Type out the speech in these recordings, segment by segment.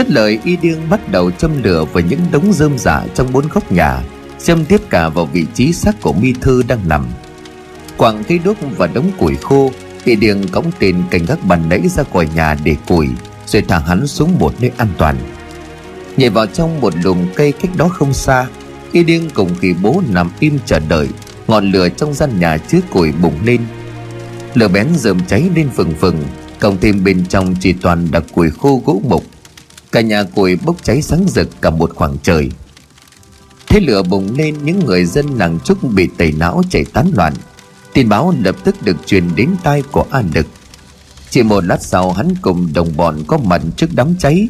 Dứt lời, y điên bắt đầu châm lửa vào những đống rơm rạ trong bốn góc nhà Châm tiếp cả vào vị trí xác của mi thư đang nằm. Quảng cây đốt và đống củi khô, Y điên cõng tên cảnh gác bàn nãy ra khỏi nhà để củi, Rồi thả hắn xuống một nơi an toàn. Nhảy vào trong một lùm cây cách đó không xa, Y điên cùng kỳ bố nằm im chờ đợi, Ngọn lửa trong gian nhà chứa củi bùng lên. Lửa bén dơm cháy lên phừng phừng, Cộng thêm bên trong chỉ toàn đặc củi khô gỗ mục Cả nhà củi bốc cháy sáng rực cả một khoảng trời. Thế lửa bùng lên, những người dân làng trúc bị tẩy não chạy tán loạn. Tin báo lập tức được truyền đến tai của An Lực. Chỉ một lát sau, hắn cùng đồng bọn có mặt trước đám cháy.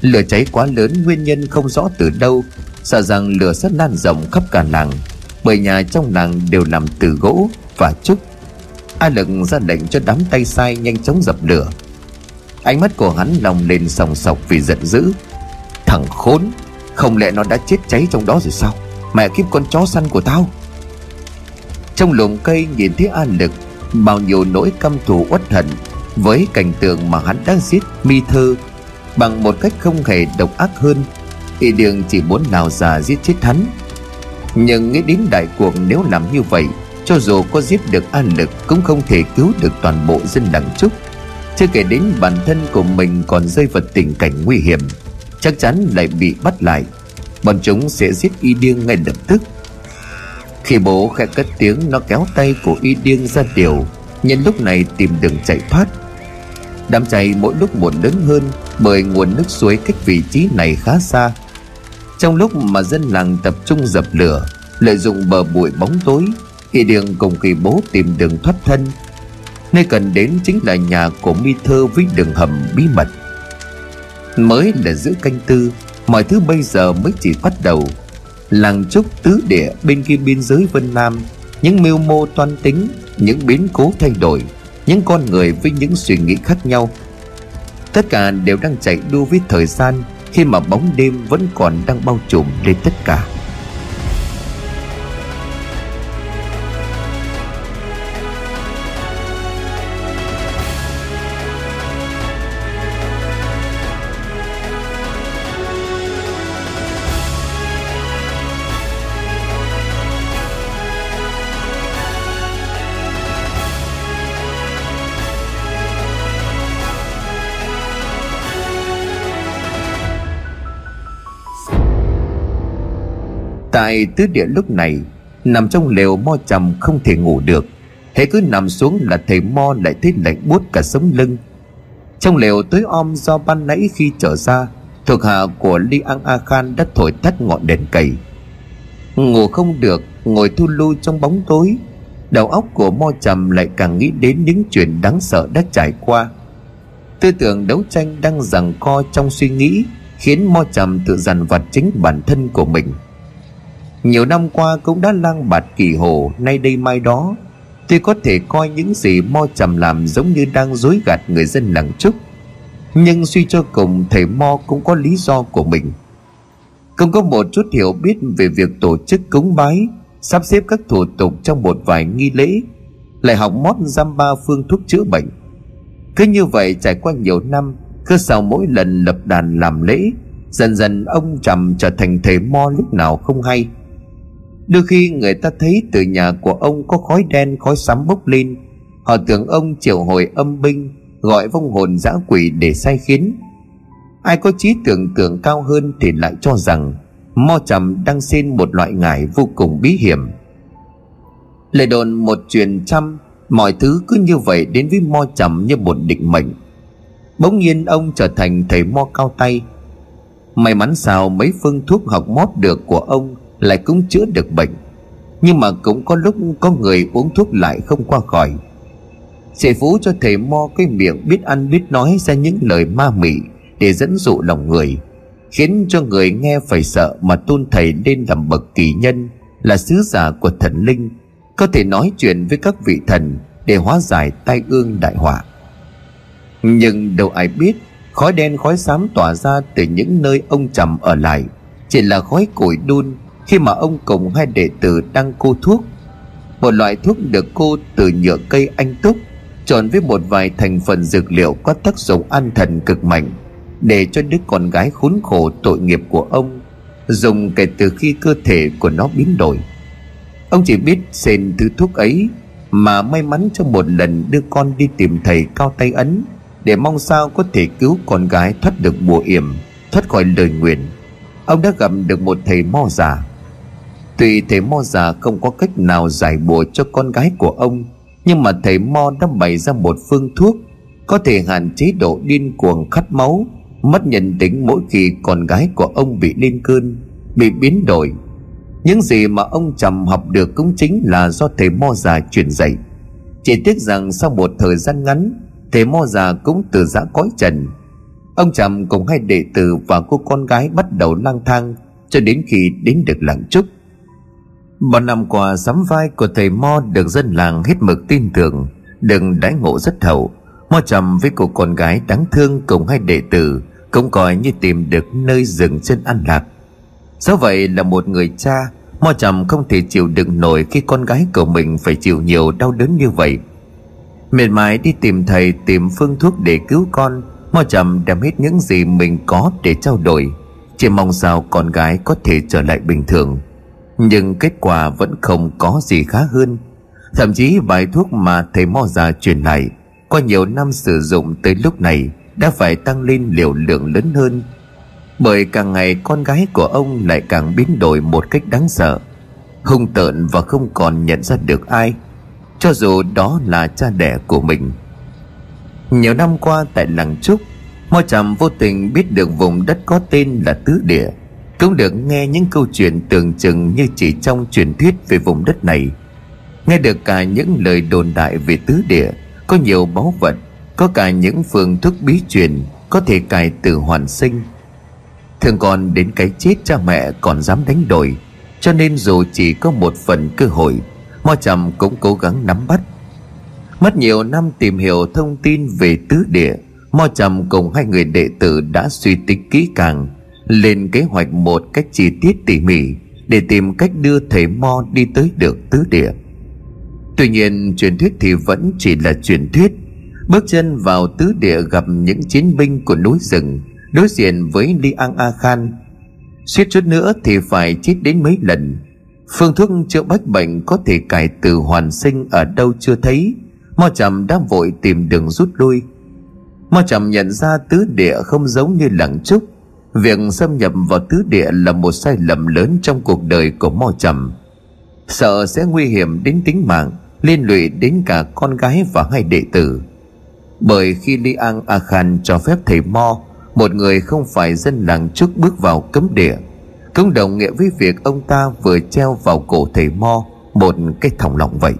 Lửa cháy quá lớn, nguyên nhân không rõ từ đâu. Sợ rằng lửa sẽ lan rộng khắp cả làng Bởi nhà trong làng đều làm từ gỗ và trúc. A Lực ra lệnh cho đám tay sai nhanh chóng dập lửa. Ánh mắt của hắn lòng lên sòng sọc vì giận dữ. Thằng khốn, Không lẽ nó đã chết cháy trong đó rồi sao? Mẹ kiếp con chó săn của tao. Trong lùm cây nhìn thấy A Lực, Bao nhiêu nỗi căm thù uất hận Với cảnh tượng mà hắn đang giết mi thơ Bằng một cách không hề độc ác hơn. Y đường chỉ muốn nào già giết chết hắn. Nhưng nghĩ đến đại cuộc nếu làm như vậy, Cho dù có giết được An Lực Cũng không thể cứu được toàn bộ dân đẳng Trúc chưa kể đến bản thân của mình còn rơi vào tình cảnh nguy hiểm, chắc chắn lại bị bắt lại. Bọn chúng sẽ giết y điên ngay lập tức. Khi bố khẽ cất tiếng, nó kéo tay của y điên ra điều, nhân lúc này tìm đường chạy thoát. Đám cháy mỗi lúc một lớn hơn, bởi nguồn nước suối cách vị trí này khá xa. Trong lúc mà dân làng tập trung dập lửa, lợi dụng bờ bụi bóng tối, y điên cùng kỳ bố tìm đường thoát thân. Nơi cần đến chính là nhà của mi thơ với đường hầm bí mật. Mới là giữa canh tư, Mọi thứ bây giờ mới chỉ bắt đầu. Làng trúc tứ địa bên kia biên giới Vân Nam, Những mưu mô toan tính, Những biến cố thay đổi, Những con người với những suy nghĩ khác nhau. Tất cả đều đang chạy đua với thời gian Khi mà bóng đêm vẫn còn đang bao trùm lên tất cả. Tại tứ địa lúc này, Nằm trong lều mo trầm không thể ngủ được. Hễ cứ nằm xuống là thầy mo lại thấy lạnh buốt cả sống lưng. Trong lều tối om do ban nãy khi trở ra, Thuộc hạ của Li An A Khan đã thổi tắt ngọn đèn cầy. Ngủ không được, Ngồi thu lưu trong bóng tối. Đầu óc của mo trầm lại càng nghĩ đến những chuyện đáng sợ đã trải qua. Tư tưởng đấu tranh đang giằng co trong suy nghĩ, Khiến mo trầm tự dằn vặt chính bản thân của mình nhiều năm qua cũng đã lang bạt kỳ hồ, Nay đây mai đó. Tuy có thể coi những gì Mo trầm làm Giống như đang dối gạt người dân làng trúc, Nhưng suy cho cùng Thầy Mo cũng có lý do của mình. Không có một chút hiểu biết Về việc tổ chức cúng bái, Sắp xếp các thủ tục trong một vài nghi lễ, Lại học mót giam ba phương thuốc chữa bệnh. Cứ như vậy trải qua nhiều năm, Cứ sau mỗi lần lập đàn làm lễ, Dần dần ông trầm trở thành thầy mo lúc nào không hay. Đôi khi người ta thấy từ nhà của ông có khói đen, khói sắm bốc lên. Họ tưởng ông triệu hồi âm binh, Gọi vong hồn dã quỷ để sai khiến. Ai có trí tưởng tượng cao hơn thì lại cho rằng Mo trầm đang xin một loại ngải vô cùng bí hiểm. Lời đồn một truyền trăm, Mọi thứ cứ như vậy đến với mo trầm như một định mệnh. Bỗng nhiên ông trở thành thầy mo cao tay. May mắn sao mấy phương thuốc học mót được của ông lại cũng chữa được bệnh. Nhưng mà cũng có lúc có người uống thuốc lại không qua khỏi. Sĩ phú cho thầy mo cái miệng biết ăn biết nói ra những lời ma mị Để dẫn dụ lòng người, Khiến cho người nghe phải sợ mà tôn thầy lên làm bậc kỳ nhân Là sứ giả của thần linh, Có thể nói chuyện với các vị thần Để hóa giải tai ương đại họa. Nhưng đâu ai biết, Khói đen khói xám tỏa ra từ những nơi ông trầm ở lại, Chỉ là khói củi đun khi mà ông cùng hai đệ tử đang cô thuốc, một loại thuốc được cô từ nhựa cây anh túc, trộn với một vài thành phần dược liệu có tác dụng an thần cực mạnh, để cho đứa con gái khốn khổ tội nghiệp của ông dùng kể từ khi cơ thể của nó biến đổi. Ông chỉ biết xền thứ thuốc ấy mà may mắn trong một lần đưa con đi tìm thầy cao tay ấn để mong sao có thể cứu con gái thoát được bùa yểm, thoát khỏi lời nguyền. Ông đã gặp được một thầy mo già tuy thầy mo già không có cách nào giải bùa cho con gái của ông, nhưng mà thầy mo đã bày ra một phương thuốc, có thể hạn chế độ điên cuồng khát máu, mất nhận tính mỗi khi con gái của ông bị lên cơn, bị biến đổi. Những gì mà ông trầm học được cũng chính là do thầy mo già truyền dạy. Chỉ tiếc rằng sau một thời gian ngắn, thầy mo già cũng từ giã cõi trần. Ông trầm cùng hai đệ tử và cô con gái bắt đầu lang thang cho đến khi đến được làng trúc bao năm qua, sắm vai của thầy mo được dân làng hết mực tin tưởng, đừng đãi ngộ rất hậu. Mo trầm với cô con gái đáng thương cùng hai đệ tử, cũng coi như tìm được nơi dừng chân an lạc. Do vậy là một người cha, mo trầm không thể chịu đựng nổi khi con gái của mình phải chịu nhiều đau đớn như vậy. Mệt mỏi đi tìm thầy, tìm phương thuốc để cứu con, mo trầm đem hết những gì mình có để trao đổi. Chỉ mong sao con gái có thể trở lại bình thường nhưng kết quả vẫn không có gì khá hơn. Thậm chí bài thuốc mà thầy mo già truyền lại, qua nhiều năm sử dụng tới lúc này, đã phải tăng lên liều lượng lớn hơn. Bởi càng ngày con gái của ông lại càng biến đổi một cách đáng sợ, hung tợn và không còn nhận ra được ai, cho dù đó là cha đẻ của mình. Nhiều năm qua tại làng trúc, mo trầm vô tình biết được vùng đất có tên là tứ địa cũng được nghe những câu chuyện tưởng chừng như chỉ trong truyền thuyết về vùng đất này. Nghe được cả những lời đồn đại về tứ địa, có nhiều báu vật, có cả những phương thức bí truyền, có thể cài từ hoàn sinh. Thường còn đến cái chết cha mẹ còn dám đánh đổi, cho nên dù chỉ có một phần cơ hội, mo trầm cũng cố gắng nắm bắt. Mất nhiều năm tìm hiểu thông tin về tứ địa, mo trầm cùng hai người đệ tử đã suy tính kỹ càng lên kế hoạch một cách chi tiết tỉ mỉ để tìm cách đưa thầy mo đi tới được tứ địa. Tuy nhiên, truyền thuyết thì vẫn chỉ là truyền thuyết. Bước chân vào tứ địa gặp những chiến binh của núi rừng, đối diện với li an a khan. Suýt chút nữa thì phải chết đến mấy lần. Phương thuốc chữa bách bệnh có thể cải từ hoàn sinh ở đâu chưa thấy. Mo trầm đã vội tìm đường rút lui. Mo trầm nhận ra tứ địa không giống như làng trúc việc xâm nhập vào tứ địa là một sai lầm lớn trong cuộc đời của mo trầm. Sợ sẽ nguy hiểm đến tính mạng, liên lụy đến cả con gái và hai đệ tử. Bởi khi li an a khan cho phép thầy mo, một người không phải dân làng trước bước vào cấm địa, cũng đồng nghĩa với việc ông ta vừa treo vào cổ thầy mo một cái thòng lọng vậy.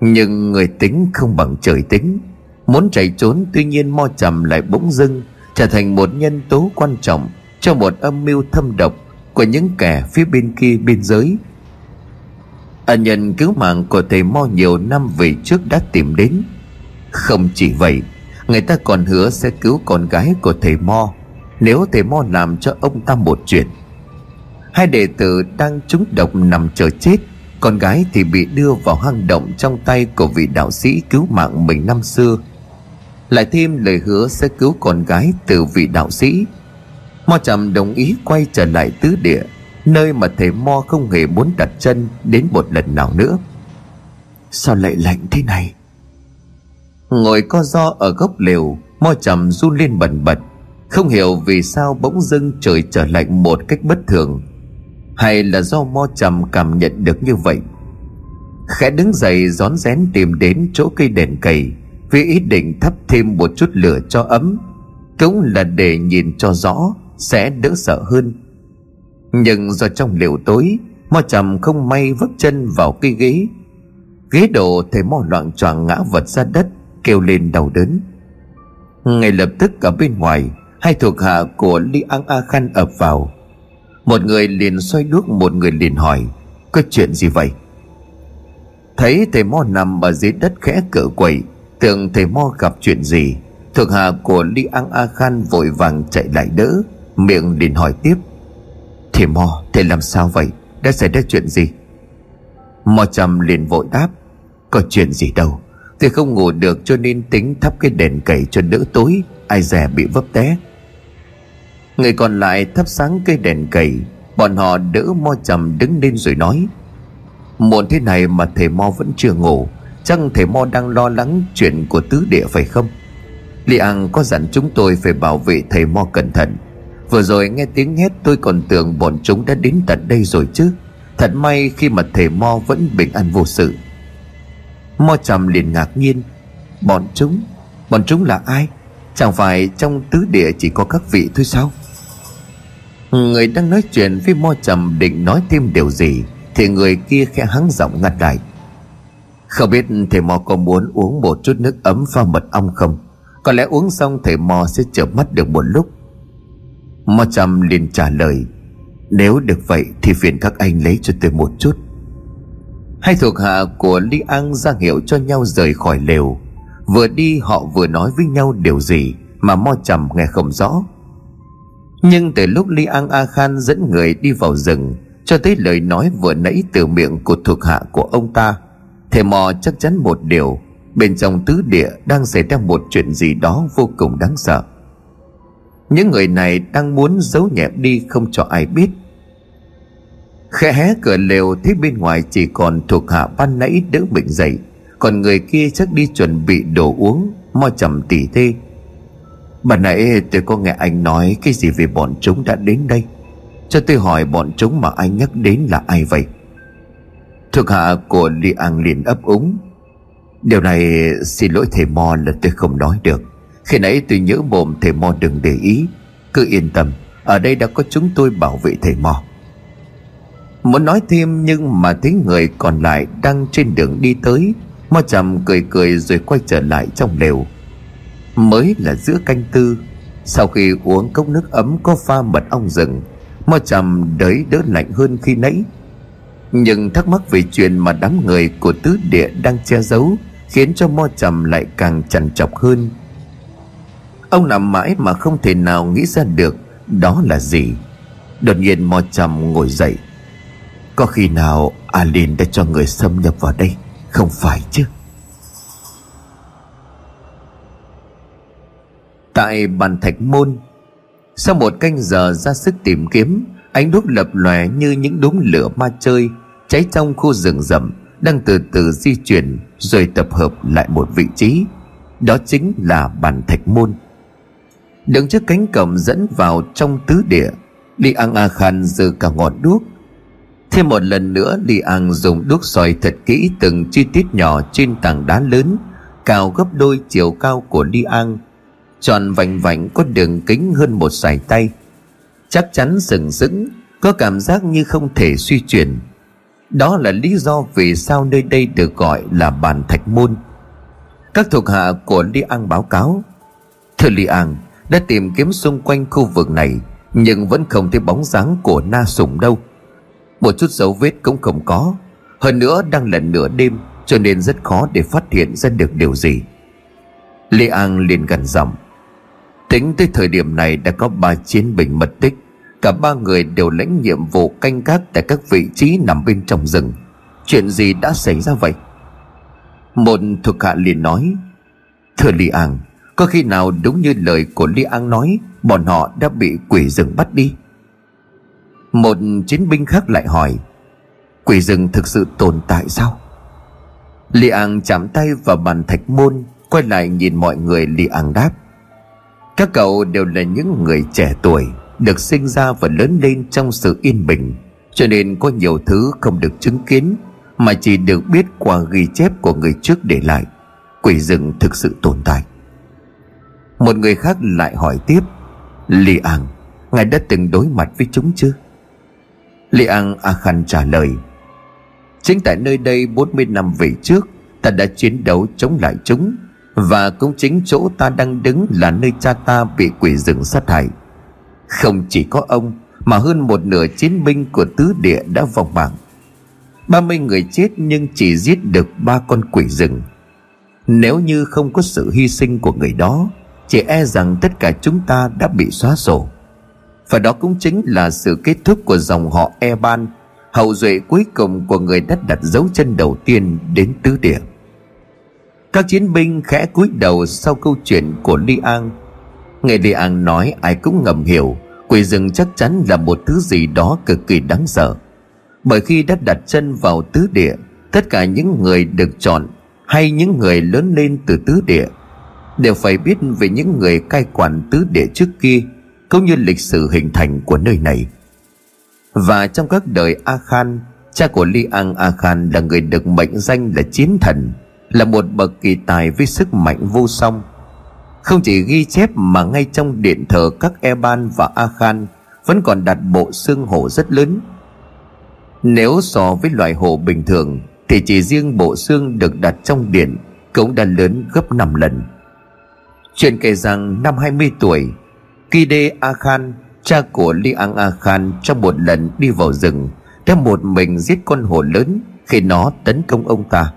Nhưng người tính không bằng trời tính, muốn chạy trốn tuy nhiên mo trầm lại bỗng dưng trở thành một nhân tố quan trọng cho một âm mưu thâm độc của những kẻ phía bên kia biên giới. Ân nhân cứu mạng của thầy mo nhiều năm về trước đã tìm đến. Không chỉ vậy, Người ta còn hứa sẽ cứu con gái của thầy Mo, Nếu thầy Mo làm cho ông ta một chuyện. Hai đệ tử đang trúng độc nằm chờ chết, Con gái thì bị đưa vào hang động trong tay của vị đạo sĩ cứu mạng mình năm xưa. Lại thêm lời hứa sẽ cứu con gái từ vị đạo sĩ. Mo trầm đồng ý quay trở lại tứ địa Nơi mà thầy Mo không hề muốn đặt chân đến một lần nào nữa. Sao lại lạnh thế này? Ngồi co do ở gốc lều Mo trầm run lên bần bật Không hiểu vì sao bỗng dưng trời trở lạnh một cách bất thường. Hay là do mo trầm cảm nhận được như vậy? Khẽ đứng dậy rón rén tìm đến chỗ cây đèn cầy vì ý định thắp thêm một chút lửa cho ấm, Cũng là để nhìn cho rõ Sẽ đỡ sợ hơn. Nhưng do trong liều tối, Mo trầm không may vấp chân vào cây ghế. Ghế đổ thấy mo loạn choạng ngã vật ra đất, kêu lên đau đớn. Ngay lập tức ở bên ngoài, hai thuộc hạ của li an a khan ập vào. Một người liền xoay đuốc, một người liền hỏi, có chuyện gì vậy? Thấy thầy mo nằm ở dưới đất khẽ cựa quậy tưởng thầy mo gặp chuyện gì, thuộc hạ của li an a khan vội vàng chạy lại đỡ, miệng liền hỏi tiếp. Thầy mo, thầy làm sao vậy? Đã xảy ra chuyện gì? Mo trầm liền vội đáp. Có chuyện gì đâu Tôi không ngủ được cho nên tính thắp cái đèn cầy cho đỡ tối, Ai dè bị vấp té. Người còn lại thắp sáng cây đèn cầy Bọn họ đỡ mo trầm đứng lên rồi nói. Muộn thế này mà thầy mo vẫn chưa ngủ Chăng thầy mo đang lo lắng chuyện của tứ địa phải không? Li An có dặn chúng tôi phải bảo vệ thầy mo cẩn thận. Vừa rồi nghe tiếng hét, tôi còn tưởng bọn chúng đã đến tận đây rồi chứ. Thật may khi mà thầy mo vẫn bình an vô sự. Mo trầm liền ngạc nhiên. Bọn chúng Bọn chúng là ai? Chẳng phải trong tứ địa chỉ có các vị thôi sao? Người đang nói chuyện với mo trầm định nói thêm điều gì, Thì người kia khẽ hắng giọng ngặt lại. Không biết thầy mò có muốn uống một chút nước ấm pha mật ong không? Có lẽ uống xong thầy mò sẽ chợp mắt được một lúc. Mò trầm liền trả lời, Nếu được vậy thì phiền các anh lấy cho tôi một chút. Hai thuộc hạ của Lý An ra hiệu cho nhau rời khỏi lều. Vừa đi họ vừa nói với nhau điều gì Mà mo trầm nghe không rõ. Nhưng từ lúc Lý An A Khan dẫn người đi vào rừng, Cho tới lời nói vừa nãy từ miệng của thuộc hạ của ông ta Thầy mò chắc chắn một điều, Bên trong tứ địa đang xảy ra một chuyện gì đó vô cùng đáng sợ. Những người này đang muốn giấu nhẹm đi không cho ai biết. Khẽ hé cửa lều thấy bên ngoài chỉ còn thuộc hạ ban nãy đỡ bệnh dậy, Còn người kia chắc đi chuẩn bị đồ uống, Mo trầm tỉ thê. Bà nãy tôi có nghe anh nói Cái gì về bọn chúng đã đến đây? Cho tôi hỏi bọn chúng mà anh nhắc đến là ai vậy? Thuộc hạ của Li An liền ấp úng. Điều này xin lỗi thầy Mo là tôi không nói được. Khi nãy tôi nhớ mồm thầy Mo đừng để ý. Cứ yên tâm, Ở đây đã có chúng tôi bảo vệ thầy Mo. Muốn nói thêm nhưng mà thấy người còn lại đang trên đường đi tới, Mo trầm cười cười rồi quay trở lại trong lều. Mới là giữa canh tư, Sau khi uống cốc nước ấm có pha mật ong rừng, Mo trầm đới đỡ lạnh hơn khi nãy. Nhưng thắc mắc về chuyện mà đám người của tứ địa đang che giấu Khiến cho mo trầm lại càng chằn chọc hơn. Ông nằm mãi mà không thể nào nghĩ ra được Đó là gì. Đột nhiên mo trầm ngồi dậy. Có khi nào Alin đã cho người xâm nhập vào đây? Không phải chứ. Tại bàn thạch môn, Sau một canh giờ ra sức tìm kiếm, Ánh đuốc lập lòe như những đốm lửa ma chơi Cháy trong khu rừng rậm, Đang từ từ di chuyển Rồi tập hợp lại một vị trí. Đó chính là bàn thạch môn. Đứng trước cánh cổng dẫn vào trong tứ địa Đi an A Khan giơ cả ngọn đuốc. Thêm một lần nữa, Li An dùng đuốc soi thật kỹ từng chi tiết nhỏ trên tảng đá lớn, Cao gấp đôi chiều cao của Li An Tròn vành vành có đường kính hơn một sải tay. Chắc chắn sừng sững, Có cảm giác như không thể suy chuyển. Đó là lý do vì sao nơi đây được gọi là bàn thạch môn. Các thuộc hạ của Li An báo cáo, Thưa Li An, đã tìm kiếm xung quanh khu vực này, Nhưng vẫn không thấy bóng dáng của na sủng đâu. Một chút dấu vết cũng không có, Hơn nữa đang là nửa đêm, Cho nên rất khó để phát hiện ra được điều gì. Li An liền gần giọng, Tính tới thời điểm này đã có ba chiến binh mất tích Cả ba người đều lãnh nhiệm vụ canh gác tại các vị trí nằm bên trong rừng. Chuyện gì đã xảy ra vậy? Một thuộc hạ liền nói, Thưa Li An Có khi nào đúng như lời của Li An nói, Bọn họ đã bị quỷ rừng bắt đi? Một chiến binh khác lại hỏi, Quỷ rừng thực sự tồn tại sao? Li An chạm tay vào bàn thạch môn, Quay lại nhìn mọi người, Li An đáp, Các cậu đều là những người trẻ tuổi. Được sinh ra và lớn lên trong sự yên bình. Cho nên có nhiều thứ không được chứng kiến, Mà chỉ được biết qua ghi chép của người trước để lại. Quỷ rừng thực sự tồn tại. Một người khác lại hỏi tiếp Li An, Ngài đã từng đối mặt với chúng chưa? Li An A Khan trả lời, Chính tại nơi đây 40 năm về trước, Ta đã chiến đấu chống lại chúng, Và cũng chính chỗ ta đang đứng Là nơi cha ta bị quỷ rừng sát hại. Không chỉ có ông, Mà hơn một nửa chiến binh của tứ địa đã vong mạng. 30 người chết nhưng chỉ giết được ba con quỷ rừng. Nếu như không có sự hy sinh của người đó, Chỉ e rằng tất cả chúng ta đã bị xóa sổ. Và đó cũng chính là sự kết thúc của dòng họ Eban, Hậu duệ cuối cùng của người đất đặt dấu chân đầu tiên đến tứ địa. Các chiến binh khẽ cúi đầu sau câu chuyện của Li An. Nghe Lê An nói, ai cũng ngầm hiểu. Quỷ rừng chắc chắn là một thứ gì đó cực kỳ đáng sợ. Bởi khi đã đặt chân vào tứ địa, Tất cả những người được chọn Hay những người lớn lên từ tứ địa Đều phải biết về những người cai quản tứ địa trước kia, Cũng như lịch sử hình thành của nơi này. Và trong các đời A Khan Cha của Li An A Khan là người được mệnh danh là chiến thần, Là một bậc kỳ tài với sức mạnh vô song không chỉ ghi chép mà ngay trong điện thờ các Eban và A Khan Vẫn còn đặt bộ xương hổ rất lớn. Nếu so với loài hổ bình thường, Thì chỉ riêng bộ xương được đặt trong điện Cũng đã lớn gấp 5 lần. Chuyện kể rằng năm 20 tuổi Kide A Khan Cha của Li An A Khan Trong một lần đi vào rừng, Đã một mình giết con hổ lớn Khi nó tấn công ông ta.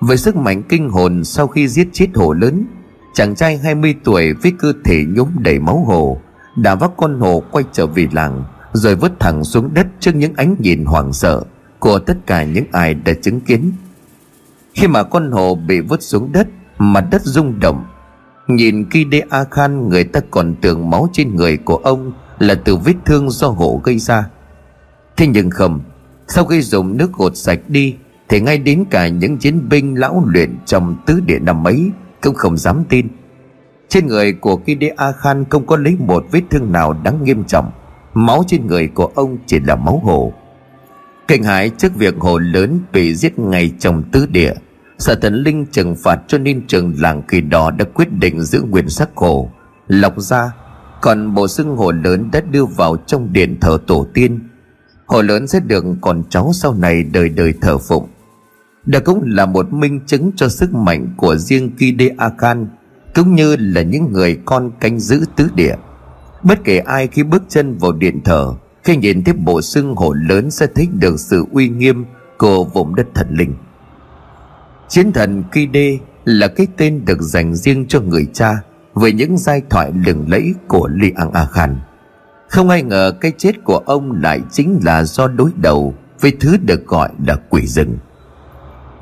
Với sức mạnh kinh hồn Sau khi giết chết hổ lớn Chàng trai 20 tuổi với cơ thể nhúm đầy máu hồ, Đã vác con hồ quay trở về làng, Rồi vứt thẳng xuống đất trước những ánh nhìn hoảng sợ Của tất cả những ai đã chứng kiến. Khi mà con hồ bị vứt xuống đất, Mặt đất rung động. Nhìn Kide A Khan người ta còn tưởng máu trên người của ông Là từ vết thương do hổ gây ra. Thế nhưng không, Sau khi dùng nước gột sạch đi, Thì ngay đến cả những chiến binh lão luyện trong tứ địa năm ấy cũng không dám tin. Trên người của Kide A Khan không có lấy một vết thương nào đáng nghiêm trọng. Máu trên người của ông chỉ là máu hồ. Kinh hãi trước việc hồ lớn bị giết ngay trong tứ địa. Sở thần linh trừng phạt cho nên trường làng kỳ đó đã quyết định giữ nguyên sắc hồ. Lọc ra, Còn bộ xương hồ lớn đã đưa vào trong điện thờ tổ tiên. Hồ lớn sẽ được con cháu sau này đời đời thờ phụng đó cũng là một minh chứng cho sức mạnh của riêng Kide Akan cũng như là những người con canh giữ tứ địa. Bất kể ai khi bước chân vào điện thờ, khi nhìn thấy bộ xương hổ lớn sẽ thấy được sự uy nghiêm của vùng đất thần linh. Chiến thần Kide là cái tên được dành riêng cho người cha với những giai thoại lừng lẫy của Li Ang A Khan. Không ai ngờ cái chết của ông lại chính là do đối đầu với thứ được gọi là quỷ rừng.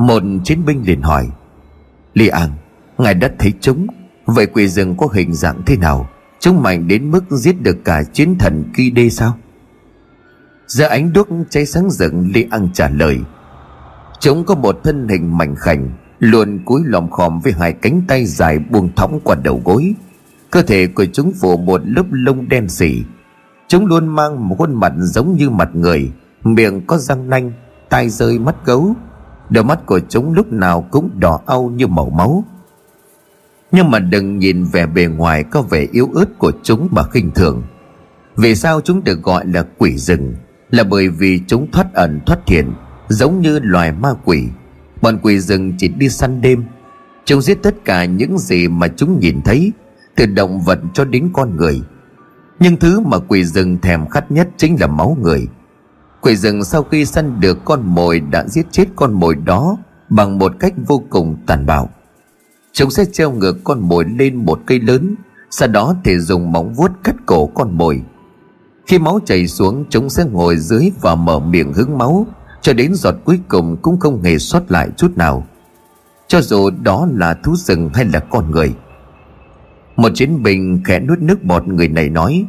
Một chiến binh liền hỏi Li An, Ngài đã thấy chúng. Vậy quỷ rừng có hình dạng thế nào? Chúng mạnh đến mức giết được cả chiến thần kỳ đê sao? Giờ ánh đuốc cháy sáng rực Li An trả lời, Chúng có một thân hình mảnh khảnh, Luôn cúi lòm khòm với hai cánh tay dài buông thõng qua đầu gối. Cơ thể của chúng phủ một lớp lông đen xỉ. Chúng luôn mang một khuôn mặt giống như mặt người, Miệng có răng nanh, Tai rơi mắt gấu. Đôi mắt của chúng lúc nào cũng đỏ au như màu máu. Nhưng mà đừng nhìn vẻ bề ngoài có vẻ yếu ớt của chúng mà khinh thường. Vì sao chúng được gọi là quỷ rừng? Là bởi vì chúng thoát ẩn, thoát hiện, Giống như loài ma quỷ. Bọn quỷ rừng chỉ đi săn đêm. Chúng giết tất cả những gì mà chúng nhìn thấy, Từ động vật cho đến con người. Nhưng thứ mà quỷ rừng thèm khát nhất chính là máu người. Quỷ rừng sau khi săn được con mồi đã giết chết con mồi đó bằng một cách vô cùng tàn bạo. Chúng sẽ treo ngược con mồi lên một cây lớn, sau đó thì dùng móng vuốt cắt cổ con mồi. Khi máu chảy xuống, chúng sẽ ngồi dưới và mở miệng hứng máu, cho đến giọt cuối cùng cũng không hề sót lại chút nào. Cho dù đó là thú rừng hay là con người. Một chiến binh khẽ nuốt nước bọt người này nói,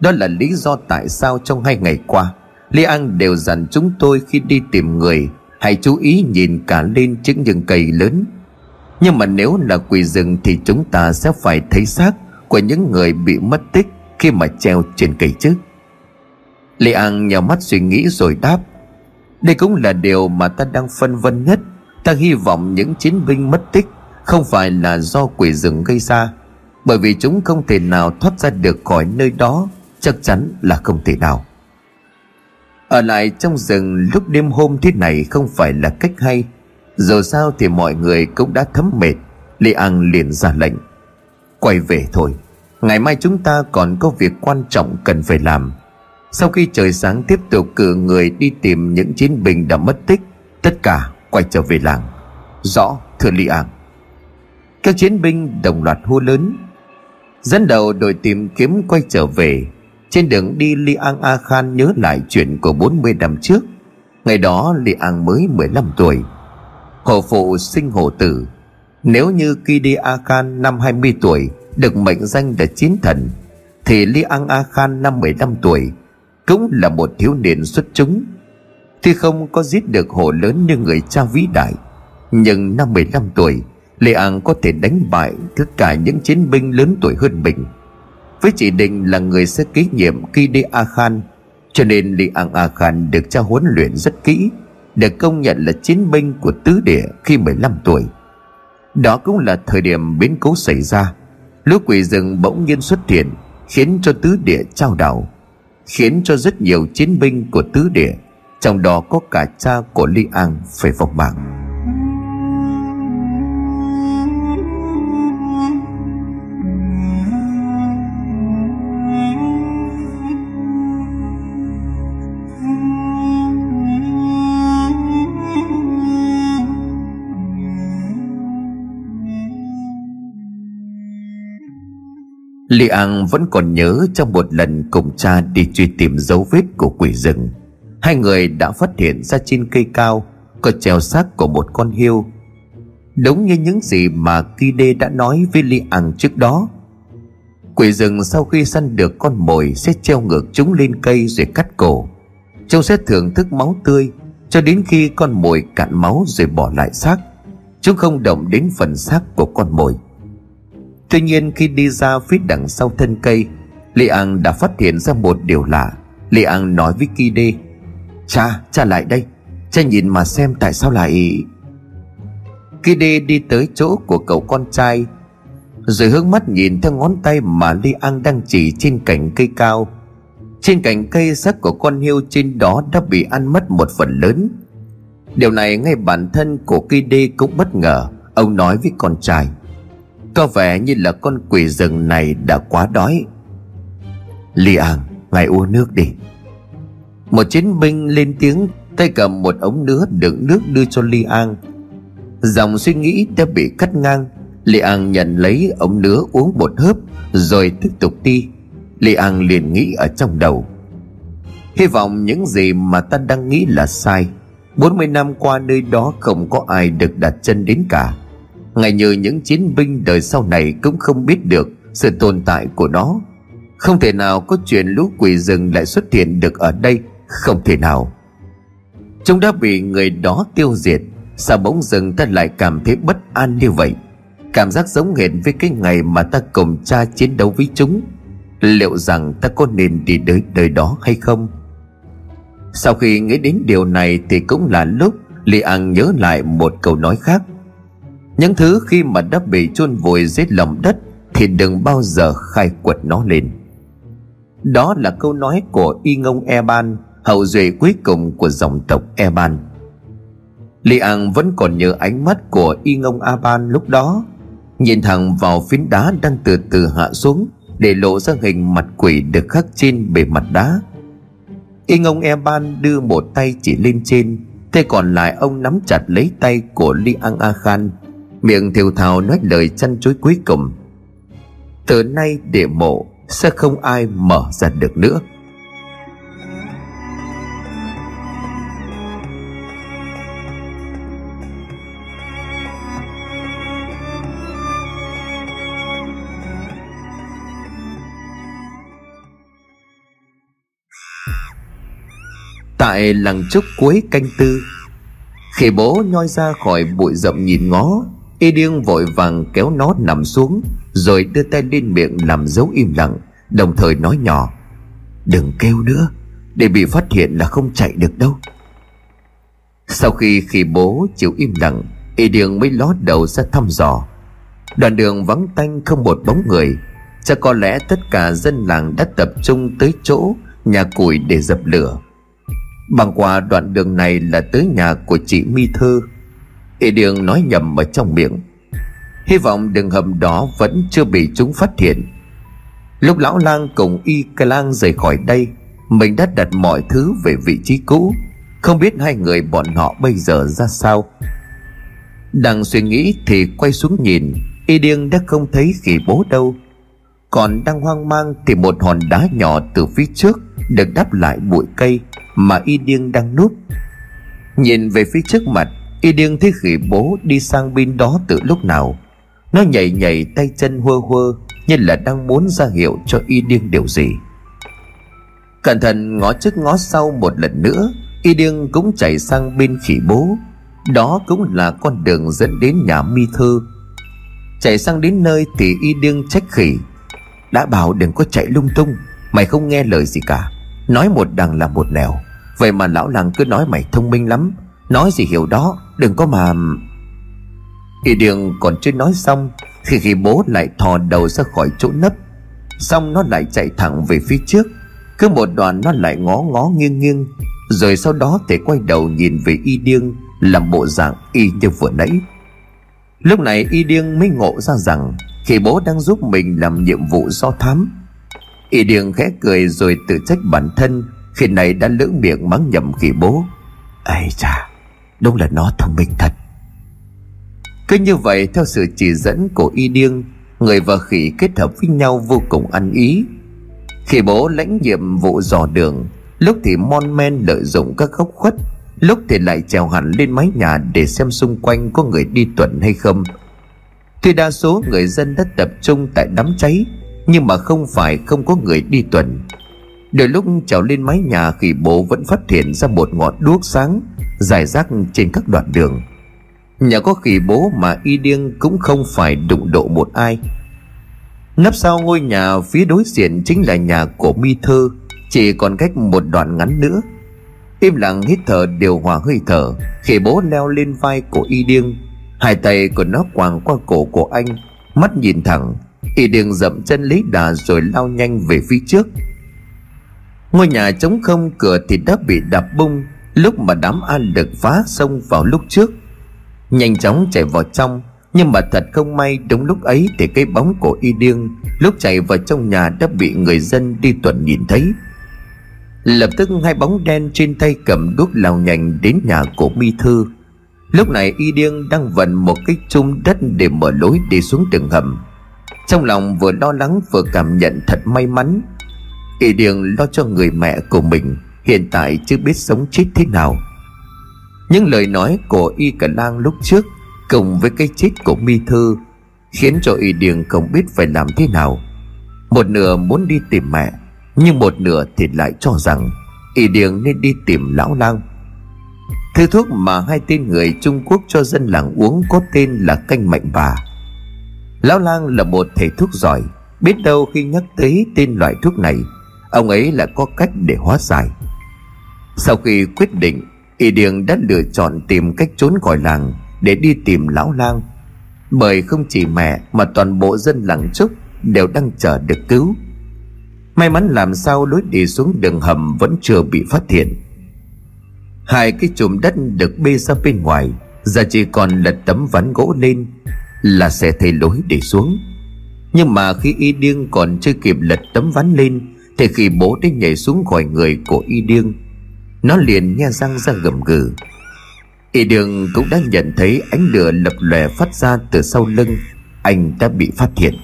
đó là lý do tại sao trong hai ngày qua Lê An đều dặn chúng tôi khi đi tìm người, Hãy chú ý nhìn cả lên những rừng cây lớn. Nhưng mà nếu là quỷ rừng Thì chúng ta sẽ phải thấy xác Của những người bị mất tích Khi mà treo trên cây chứ. Lê An nhào mắt suy nghĩ rồi đáp, Đây cũng là điều mà ta đang phân vân nhất. Ta hy vọng những chiến binh mất tích Không phải là do quỷ rừng gây ra, Bởi vì chúng không thể nào thoát ra được khỏi nơi đó, Chắc chắn là không thể nào ở lại trong rừng lúc đêm hôm thế này không phải là cách hay. Dù sao thì mọi người cũng đã thấm mệt. Li An liền ra lệnh. Quay về thôi. Ngày mai chúng ta còn có việc quan trọng cần phải làm. Sau khi trời sáng tiếp tục, cử người đi tìm những chiến binh đã mất tích. Tất cả quay trở về làng. Rõ, thưa Li An. Các chiến binh đồng loạt hô lớn. Dẫn đầu đội tìm kiếm quay trở về trên đường đi Li An A Khan nhớ lại chuyện của 40 năm trước. Ngày đó Li An mới 15 tuổi. Hồ phụ sinh hồ tử. Nếu như Kidi A Khan năm 20 tuổi Được mệnh danh là chiến thần, Thì Li An A Khan năm 15 tuổi Cũng là một thiếu niên xuất chúng. Tuy không có giết được hổ lớn như người cha vĩ đại, Nhưng năm 15 tuổi Lê An có thể đánh bại tất cả những chiến binh lớn tuổi hơn mình. Với chỉ định là người sẽ ký nhiệm khi đi A Khan Cho nên li An A Khan được cha huấn luyện rất kỹ, Được công nhận là chiến binh của tứ địa khi 15 tuổi. Đó cũng là thời điểm biến cố xảy ra. Lũ quỷ rừng bỗng nhiên xuất hiện, Khiến cho tứ địa trao đảo, Khiến cho rất nhiều chiến binh của tứ địa, Trong đó có cả cha của Li An phải vong mạng Li An vẫn còn nhớ trong một lần cùng cha đi truy tìm dấu vết của quỷ rừng. Hai người đã phát hiện ra trên cây cao Có treo xác của một con hiêu Đúng như những gì mà Kide đã nói với Li An trước đó, Quỷ rừng sau khi săn được con mồi sẽ treo ngược chúng lên cây rồi cắt cổ. Chúng sẽ thưởng thức máu tươi Cho đến khi con mồi cạn máu rồi bỏ lại xác. Chúng không động đến phần xác của con mồi. Tuy nhiên khi đi ra phía đằng sau thân cây Lê An đã phát hiện ra một điều lạ. Lê An nói với Kỳ Đê Cha, cha lại đây. Cha nhìn mà xem tại sao lại Kỳ Đê đi tới chỗ của cậu con trai Rồi hướng mắt nhìn theo ngón tay mà Lê An đang chỉ trên cành cây cao. Trên cành cây xác của con hiêu trên đó đã bị ăn mất một phần lớn. Điều này ngay bản thân của Kỳ Đê cũng bất ngờ. Ông nói với con trai có vẻ như là con quỷ rừng này đã quá đói. Li An Ngài uống nước đi. Một chiến binh lên tiếng, Tay cầm một ống nứa đựng nước đưa cho Li An Dòng suy nghĩ đã bị cắt ngang. Li An nhận lấy ống nứa uống một hớp, Rồi tiếp tục đi. Li An liền nghĩ ở trong đầu. Hy vọng những gì mà ta đang nghĩ là sai. 40 năm qua nơi đó không có ai được đặt chân đến cả ngay như những chiến binh đời sau này cũng không biết được sự tồn tại của nó. Không thể nào có chuyện lũ quỷ rừng lại xuất hiện được ở đây, không thể nào. Chúng đã bị người đó tiêu diệt, sao bỗng dưng ta lại cảm thấy bất an như vậy? Cảm giác giống hệt với cái ngày mà ta cùng cha chiến đấu với chúng. Liệu rằng ta có nên đi tới nơi đó hay không? Sau khi nghĩ đến điều này thì cũng là lúc li an nhớ lại một câu nói khác những thứ khi mà đã bị chôn vùi dưới lòng đất thì đừng bao giờ khai quật nó lên. Đó là câu nói của y ngông eban, hậu duệ cuối cùng của dòng tộc eban. Li an vẫn còn nhớ ánh mắt của y ngông aban lúc đó, nhìn thẳng vào phiến đá đang từ từ hạ xuống để lộ ra hình mặt quỷ được khắc trên bề mặt đá. Y ngông eban đưa một tay chỉ lên trên tay còn lại ông nắm chặt lấy tay của li an a khan miệng thiều thào nói lời chăn chối cuối cùng. Từ nay địa mộ sẽ không ai mở ra được nữa. Tại làng trúc cuối canh tư, khi bố nhoi ra khỏi bụi rậm nhìn ngó y điêng vội vàng kéo nó nằm xuống, rồi đưa tay lên miệng làm dấu im lặng, đồng thời nói nhỏ, đừng kêu nữa, để bị phát hiện là không chạy được đâu. Sau khi khi bố chịu im lặng, y điêng mới ló đầu ra thăm dò. Đoạn đường vắng tanh không một bóng người chắc có lẽ tất cả dân làng đã tập trung tới chỗ nhà củi để dập lửa. Bằng qua đoạn đường này là tới nhà của chị mi thơ. Y đường nói nhầm ở trong miệng. Hy vọng đường hầm đó vẫn chưa bị chúng phát hiện. Lúc lão lang cùng y ca lang rời khỏi đây, Mình đã đặt mọi thứ về vị trí cũ. Không biết hai người bọn họ bây giờ ra sao. Đang suy nghĩ thì quay xuống nhìn, Y điên đã không thấy khỉ bố đâu. Còn đang hoang mang thì một hòn đá nhỏ từ phía trước Được đắp lại bụi cây Mà y điên đang núp. Nhìn về phía trước mặt Y điên thấy khỉ bố đi sang bên đó từ lúc nào. Nó nhảy nhảy tay chân hơ hơ, Như là đang muốn ra hiệu cho y điên điều gì. Cẩn thận ngó trước ngó sau một lần nữa, Y điên cũng chạy sang bên khỉ bố. Đó cũng là con đường dẫn đến nhà mi thư Chạy sang đến nơi thì y điên trách khỉ. Đã bảo đừng có chạy lung tung, Mày không nghe lời gì cả. Nói một đằng là một nẻo. Vậy mà lão làng cứ nói mày thông minh lắm. Nói gì hiểu đó, Đừng có mà. Y điên còn chưa nói xong, Khi khi bố lại thò đầu ra khỏi chỗ nấp. Xong nó lại chạy thẳng về phía trước. Cứ một đoạn nó lại ngó ngó nghiêng nghiêng. Rồi sau đó thì quay đầu nhìn về y điêng, Làm bộ dạng y như vừa nãy. Lúc này y điêng mới ngộ ra rằng, Khi bố đang giúp mình làm nhiệm vụ do thám. Y điêng khẽ cười rồi tự trách bản thân, Khi này đã lỡ miệng mắng nhầm khi bố. Ây chà! Đúng là nó thông minh thật. Cứ như vậy, theo sự chỉ dẫn của y điêng, Người và khỉ kết hợp với nhau vô cùng ăn ý. Khi bố lãnh nhiệm vụ dò đường, Lúc thì mon men lợi dụng các góc khuất, Lúc thì lại trèo hẳn lên mái nhà Để xem xung quanh có người đi tuần hay không. Tuy đa số người dân đã tập trung tại đám cháy, Nhưng mà không phải không có người đi tuần. Đôi lúc trèo lên mái nhà Khi bố vẫn phát hiện ra một ngọn đuốc sáng Dài rác trên các đoạn đường. Nhà có khỉ bố mà y điên cũng không phải đụng độ một ai. Nấp sau ngôi nhà phía đối diện chính là nhà của mi thơ, Chỉ còn cách một đoạn ngắn nữa. Im lặng hít thở điều hòa hơi thở Khi bố leo lên vai của y điên Hai tay của nó quàng qua cổ của anh, Mắt nhìn thẳng. Y điên dậm chân lấy đà rồi lao nhanh về phía trước. Ngôi nhà trống không, cửa thì đã bị đập bung. Lúc mà đám an lực phá xông vào lúc trước, nhanh chóng chạy vào trong. Nhưng mà thật không may, đúng lúc ấy thì cái bóng của y điêng lúc chạy vào trong nhà đã bị người dân đi tuần nhìn thấy. Lập tức hai bóng đen trên tay cầm đuốc lao nhanh đến nhà của mi thư. Lúc này y điêng đang vận một cái chung đất để mở lối đi xuống đường hầm. Trong lòng vừa lo lắng vừa cảm nhận thật may mắn y Điền lo cho người mẹ của mình, hiện tại chưa biết sống chết thế nào. Những lời nói của y cả lang lúc trước cùng với cái chết của mi thư khiến cho y điền không biết phải làm thế nào. Một nửa muốn đi tìm mẹ, nhưng một nửa thì lại cho rằng y điền nên đi tìm lão lang. Thứ thuốc mà hai tên người trung quốc cho dân làng uống có tên là canh mạnh bà. Lão lang là một thầy thuốc giỏi, biết đâu khi nhắc tới tên loại thuốc này ông ấy lại có cách để hóa giải. Sau khi quyết định, Y Điền đã lựa chọn tìm cách trốn khỏi làng Để đi tìm lão lang. Bởi không chỉ mẹ mà toàn bộ dân làng trúc Đều đang chờ được cứu. May mắn làm sao lối đi xuống đường hầm Vẫn chưa bị phát hiện. Hai cái chùm đất được bê ra bên ngoài, Giờ chỉ còn lật tấm ván gỗ lên Là sẽ thấy lối để xuống. Nhưng mà khi y điên còn chưa kịp lật tấm ván lên thì khi bố đã nhảy xuống khỏi người của y Điêng, nó liền nghe răng ra gầm gừ. Y Điêng cũng đã nhận thấy ánh lửa lập lòe phát ra từ sau lưng Anh đã bị phát hiện.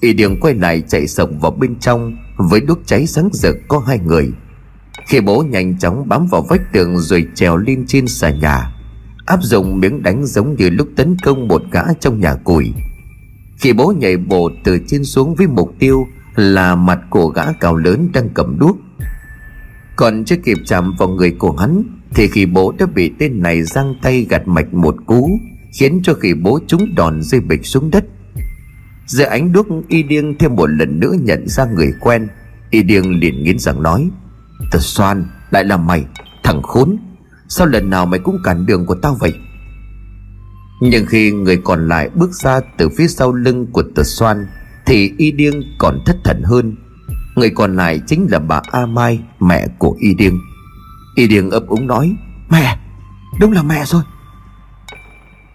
Y Điêng quay lại chạy sổng vào bên trong Với đuốc cháy sáng rực có hai người. Khi bố nhanh chóng bám vào vách tường rồi trèo lên trên xà nhà Áp dụng miếng đánh giống như lúc tấn công một gã trong nhà củi. Khi bố nhảy bộ từ trên xuống với mục tiêu là mặt của gã cao lớn đang cầm đuốc. Còn chưa kịp chạm vào người của hắn, Thì khi bố đã bị tên này giang tay gạt mạch một cú, Khiến cho khi bố trúng đòn rơi bịch xuống đất. Giữa ánh đuốc, y điêng thêm một lần nữa nhận ra người quen. Y điêng liền nghiến rằng nói Tờ xoan, lại là mày, Thằng khốn, Sao lần nào mày cũng cản đường của tao vậy? Nhưng khi người còn lại bước ra từ phía sau lưng của tờ xoan thì y điêng còn thất thần hơn. Người còn lại chính là bà A Mai, Mẹ của Y Điêng. Y Điêng ấp úng nói, Mẹ, Đúng là mẹ rồi.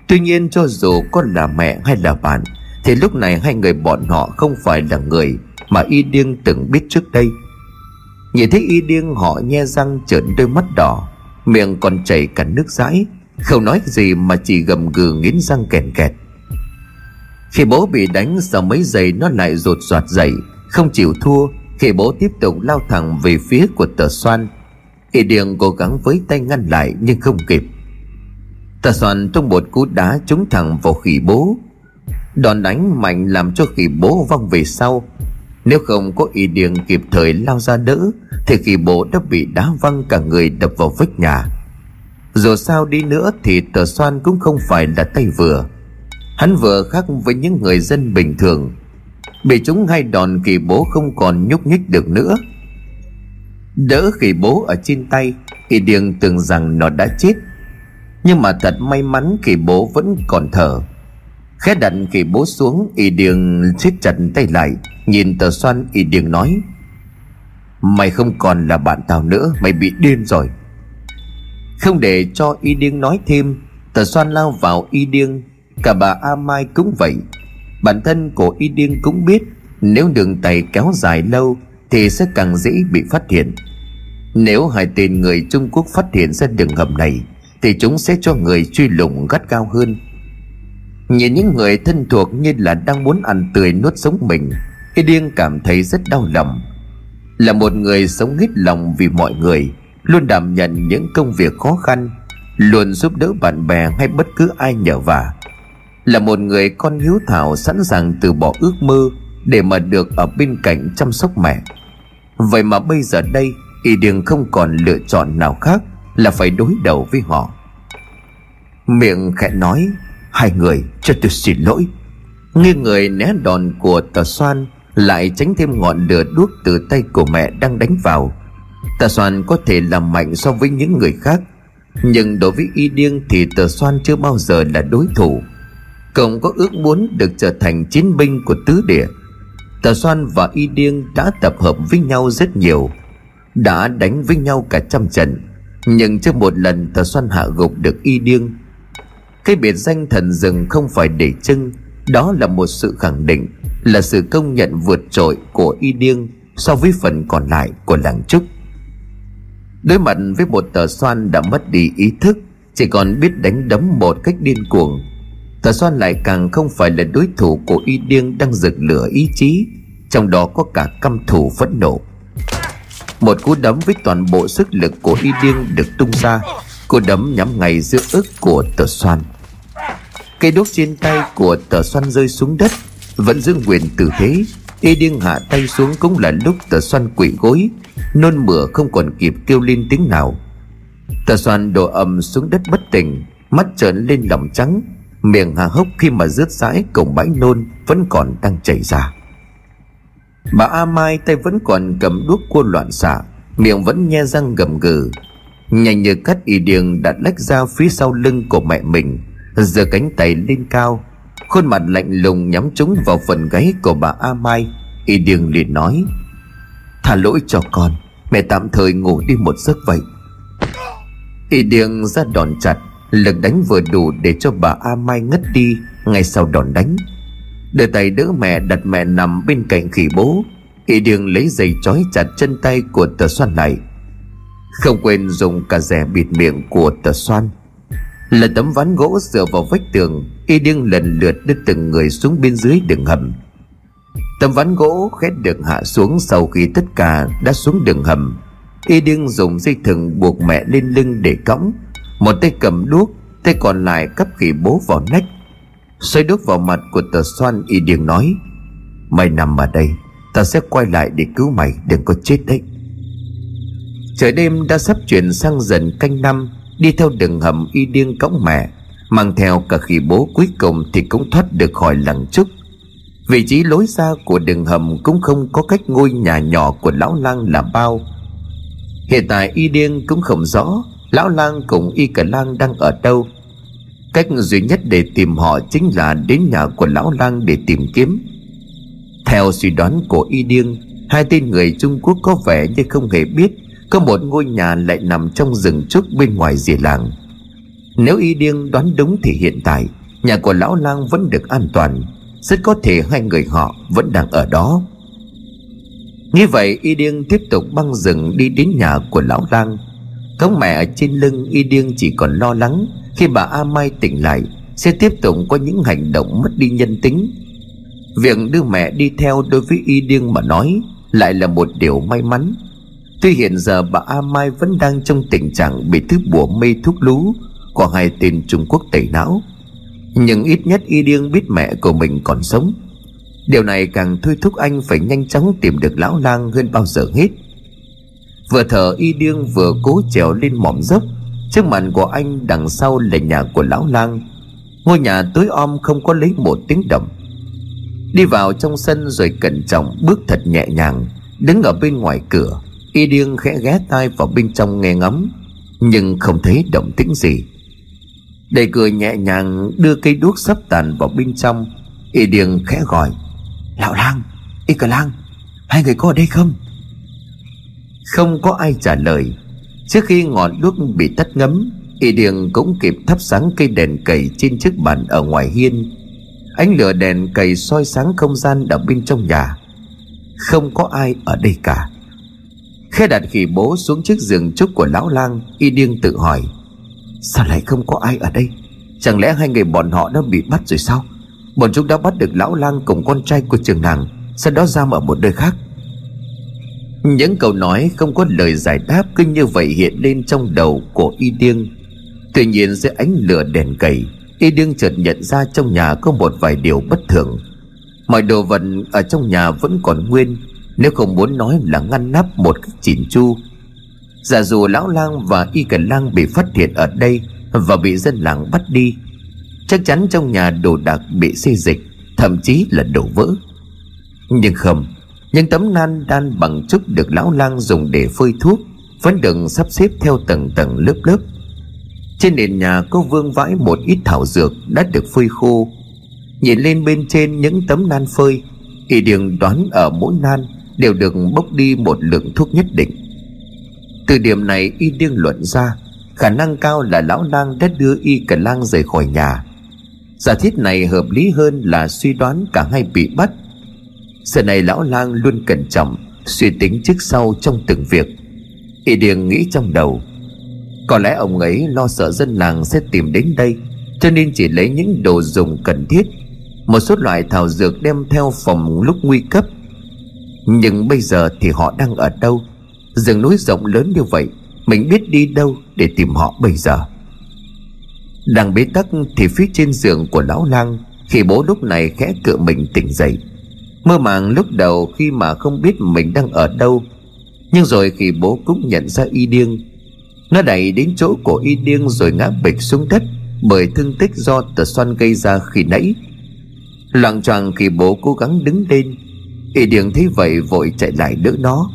Tuy nhiên cho dù có là mẹ hay là bạn, Thì lúc này hai người bọn họ không phải là người Mà Y Điêng từng biết trước đây. Nhìn thấy Y Điêng họ nhe răng trợn đôi mắt đỏ, Miệng còn chảy cả nước dãi, Không nói gì mà chỉ gầm gừ nghiến răng kèn kẹt. Khi bố bị đánh sau mấy giây nó lại rột soạt dậy, Không chịu thua. Khi bố tiếp tục lao thẳng về phía của tờ xoan Y điền cố gắng với tay ngăn lại nhưng không kịp. Tờ xoan trong một cú đá trúng thẳng vào khỉ bố. Đòn đánh mạnh làm cho khỉ bố văng về sau. Nếu không có y điền kịp thời lao ra đỡ, Thì khỉ bố đã bị đá văng cả người đập vào vách nhà. Dù sao đi nữa thì tờ xoan cũng không phải là tay vừa. Hắn vừa khác với những người dân bình thường. Bị chúng hai đòn kỳ bố không còn nhúc nhích được nữa. Đỡ kỳ bố ở trên tay Y điền tưởng rằng nó đã chết. Nhưng mà thật may mắn kỳ bố vẫn còn thở. Khẽ đặt kỳ bố xuống, Y điền siết chặt tay lại, Nhìn tờ xoan Y điền nói, Mày không còn là bạn tao nữa, Mày bị điên rồi. Không để cho Y điên nói thêm, Tờ xoan lao vào Y điên Cả bà A Mai cũng vậy. Bản thân của Y điên cũng biết, Nếu đường tay kéo dài lâu Thì sẽ càng dễ bị phát hiện. Nếu hai tên người Trung Quốc phát hiện ra đường hầm này, Thì chúng sẽ cho người truy lùng gắt cao hơn. Nhìn những người thân thuộc như là đang muốn ăn tươi nuốt sống mình, Y điên cảm thấy rất đau lòng. Là một người sống hết lòng vì mọi người, Luôn đảm nhận những công việc khó khăn, Luôn giúp đỡ bạn bè hay bất cứ ai nhờ vả. Là một người con hiếu thảo sẵn sàng từ bỏ ước mơ Để mà được ở bên cạnh chăm sóc mẹ. Vậy mà bây giờ đây, Y điên không còn lựa chọn nào khác Là phải đối đầu với họ. Miệng khẽ nói, Hai người, cho tôi xin lỗi. Nghiêng người né đòn của tờ xoan, Lại tránh thêm ngọn lửa đuốc từ tay của mẹ đang đánh vào. Tờ xoan có thể làm mạnh so với những người khác, Nhưng đối với y điên thì tờ xoan chưa bao giờ là đối thủ. Cậu có ước muốn được trở thành chiến binh của tứ địa. Tờ xoan và y điên đã tập hợp với nhau rất nhiều, Đã đánh với nhau cả trăm trận. Nhưng chưa một lần tờ xoan hạ gục được y điên cái biệt danh thần rừng không phải để trưng, Đó là một sự khẳng định, Là sự công nhận vượt trội của y điêng So với phần còn lại của làng trúc. Đối mặt với một tờ xoan đã mất đi ý thức, Chỉ còn biết đánh đấm một cách điên cuồng. Tà xoan lại càng không phải là đối thủ của y điêng đang rực lửa ý chí, Trong đó có cả căm thù phẫn nộ. Một cú đấm với toàn bộ sức lực của y điêng được tung ra, cú đấm nhắm ngay giữa ức của tờ xoan. Cây đốt trên tay của tờ xoan rơi xuống đất, Vẫn giữ nguyên tư thế. Y điên hạ tay xuống cũng là lúc tờ xoan quỵ gối, Nôn mửa không còn kịp kêu lên tiếng nào. Tờ xoan đổ ầm xuống đất bất tỉnh, Mắt trợn lên lòng trắng. Miệng hà hốc khi mà rớt rãi cổng bãi nôn Vẫn còn đang chảy ra. Bà A Mai tay vẫn còn cầm đuốc cua loạn xạ, Miệng vẫn nhe răng gầm gừ. Nhanh như cắt y điền đã lách ra phía sau lưng của mẹ mình, giơ cánh tay lên cao. Khuôn mặt lạnh lùng nhắm trúng vào phần gáy của bà a mai y điền liền nói thả lỗi cho con, mẹ tạm thời ngủ đi một giấc vậy. Y điền ra đòn chặt lực đánh vừa đủ để cho bà a mai ngất đi, ngay sau đòn đánh. Đưa tay đỡ mẹ, đặt mẹ nằm bên cạnh khỉ bố. Y điền lấy dây trói chặt chân tay của tờ xoan này. không quên dùng cả rẻ bịt miệng của tờ xoan là tấm ván gỗ dựa vào vách tường, y điên lần lượt đưa từng người xuống bên dưới đường hầm. Tấm ván gỗ khét được hạ xuống sau khi tất cả đã xuống đường hầm. Y điên dùng dây thừng buộc mẹ lên lưng để cõng một tay cầm đuốc, tay còn lại cắp khỉ bố vào nách. Xoay đuốc vào mặt của tờ xoan y điên nói, mày nằm ở đây ta sẽ quay lại để cứu mày, đừng có chết đấy. Trời đêm đã sắp chuyển sang dần canh năm, đi theo đường hầm y điên cõng mẹ, mang theo cả khỉ bố cuối cùng thì cũng thoát được khỏi làng trúc vị trí lối ra của đường hầm cũng không có cách ngôi nhà nhỏ của lão lang là bao. Hiện tại y điên cũng không rõ lão lang cùng y cả lang đang ở đâu? Cách duy nhất để tìm họ chính là đến nhà của lão lang để tìm kiếm. Theo suy đoán của y điên hai tên người trung quốc có vẻ như không hề biết có một ngôi nhà lại nằm trong rừng trúc bên ngoài rìa làng. Nếu y điên đoán đúng thì hiện tại, nhà của lão lang vẫn được an toàn. Rất có thể hai người họ vẫn đang ở đó. Như vậy, y điên tiếp tục băng rừng đi đến nhà của lão lang có mẹ ở trên lưng y điên chỉ còn lo lắng. Khi bà a mai tỉnh lại, sẽ tiếp tục có những hành động mất đi nhân tính. Việc đưa mẹ đi theo đối với y điên mà nói lại là một điều may mắn. Tuy hiện giờ bà A Mai vẫn đang trong tình trạng bị thứ bùa mê thuốc lú của hai tên Trung Quốc tẩy não. Nhưng ít nhất y điêng biết mẹ của mình còn sống. Điều này càng thôi thúc anh phải nhanh chóng tìm được lão lang hơn bao giờ hết vừa thở y điêng vừa cố trèo lên mỏm dốc. Trước mặt của anh đằng sau là nhà của lão lang. Ngôi nhà tối om không có lấy một tiếng động. Đi vào trong sân rồi cẩn trọng bước thật nhẹ nhàng, đứng ở bên ngoài cửa. Y điêng khẽ ghé tai vào bên trong nghe ngắm nhưng không thấy động tĩnh gì. Đẩy cửa nhẹ nhàng, đưa cây đuốc sắp tàn vào bên trong. Y điêng khẽ gọi, lão lang, y cờ lang, hai người có ở đây không? Không có ai trả lời. Trước khi ngọn đuốc bị tắt ngấm, y điêng cũng kịp thắp sáng cây đèn cầy trên chiếc bàn ở ngoài hiên. Ánh lửa đèn cầy soi sáng không gian ở bên trong nhà. Không có ai ở đây cả. Khi đặt khỉ bố xuống chiếc giường trúc của lão lang, Y điên tự hỏi, Sao lại không có ai ở đây? Chẳng lẽ hai người bọn họ đã bị bắt rồi sao? Bọn chúng đã bắt được lão lang cùng con trai của trường nàng, Sau đó giam ở một nơi khác. Những câu nói không có lời giải đáp Cứ như vậy hiện lên trong đầu của Y Điêng. Tuy nhiên dưới ánh lửa đèn cầy Y Điêng chợt nhận ra trong nhà có một vài điều bất thường. Mọi đồ vật ở trong nhà vẫn còn nguyên, nếu không muốn nói là ngăn nắp một cách chỉn chu. Giả dù lão lang và y cần lang bị phát hiện ở đây Và bị dân làng bắt đi, Chắc chắn trong nhà đồ đạc bị xê dịch, Thậm chí là đổ vỡ. Nhưng không những tấm nan đan bằng trúc được lão lang dùng để phơi thuốc, Vẫn được sắp xếp theo tầng tầng lớp lớp. Trên nền nhà có vương vãi một ít thảo dược đã được phơi khô. Nhìn lên bên trên những tấm nan phơi, Y đường đoán ở mỗi nan đều được bốc đi một lượng thuốc nhất định. Từ điểm này y điên luận ra, khả năng cao là lão lang đã đưa y cả lang rời khỏi nhà. Giả thiết này hợp lý hơn là suy đoán cả hai bị bắt giờ này lão lang luôn cẩn trọng, suy tính trước sau trong từng việc. Y điền nghĩ trong đầu, có lẽ ông ấy lo sợ dân làng sẽ tìm đến đây, cho nên chỉ lấy những đồ dùng cần thiết, một số loại thảo dược đem theo phòng lúc nguy cấp. Nhưng bây giờ thì họ đang ở đâu? Rừng núi rộng lớn như vậy, mình biết đi đâu để tìm họ bây giờ? Đang bế tắc thì phía trên giường của lão lang, khi bố lúc này khẽ cựa mình tỉnh dậy mơ màng lúc đầu khi mà không biết mình đang ở đâu. Nhưng rồi khi bố cũng nhận ra y điên nó đẩy đến chỗ của y điên rồi ngã bịch xuống đất bởi thương tích do tờ xoăn gây ra khi nãy. Loạng choàng khi bố cố gắng đứng lên, Y điền thấy vậy vội chạy lại đỡ nó.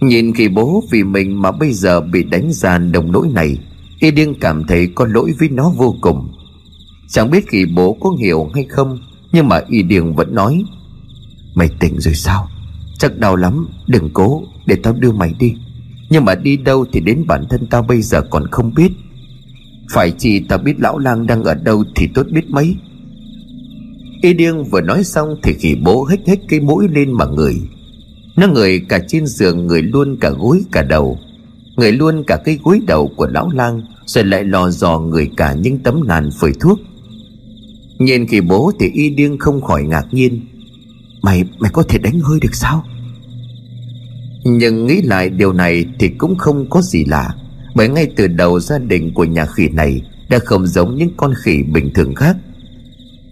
Nhìn khi bố vì mình mà bây giờ bị đánh ra đồng nỗi này, Y điên cảm thấy có lỗi với nó vô cùng. Chẳng biết khi bố có hiểu hay không, Nhưng mà Y điền vẫn nói Mày tỉnh rồi sao? Chắc đau lắm, Đừng cố, Để tao đưa mày đi. Nhưng mà đi đâu thì đến bản thân tao bây giờ còn không biết. Phải chỉ tao biết lão lang đang ở đâu Thì tốt biết mấy. Y điên vừa nói xong thì khỉ bố hít hít cái mũi lên mà người Nó người cả trên giường người luôn cả gối, cả đầu. Người luôn cả cái gối đầu của lão lang, Rồi lại lò dò người cả những tấm nàn phơi thuốc. Nhìn khỉ bố thì y điên không khỏi ngạc nhiên. Mày, mày có thể đánh hơi được sao? Nhưng nghĩ lại điều này thì cũng không có gì lạ Bởi ngay từ đầu gia đình của nhà khỉ này Đã không giống những con khỉ bình thường khác.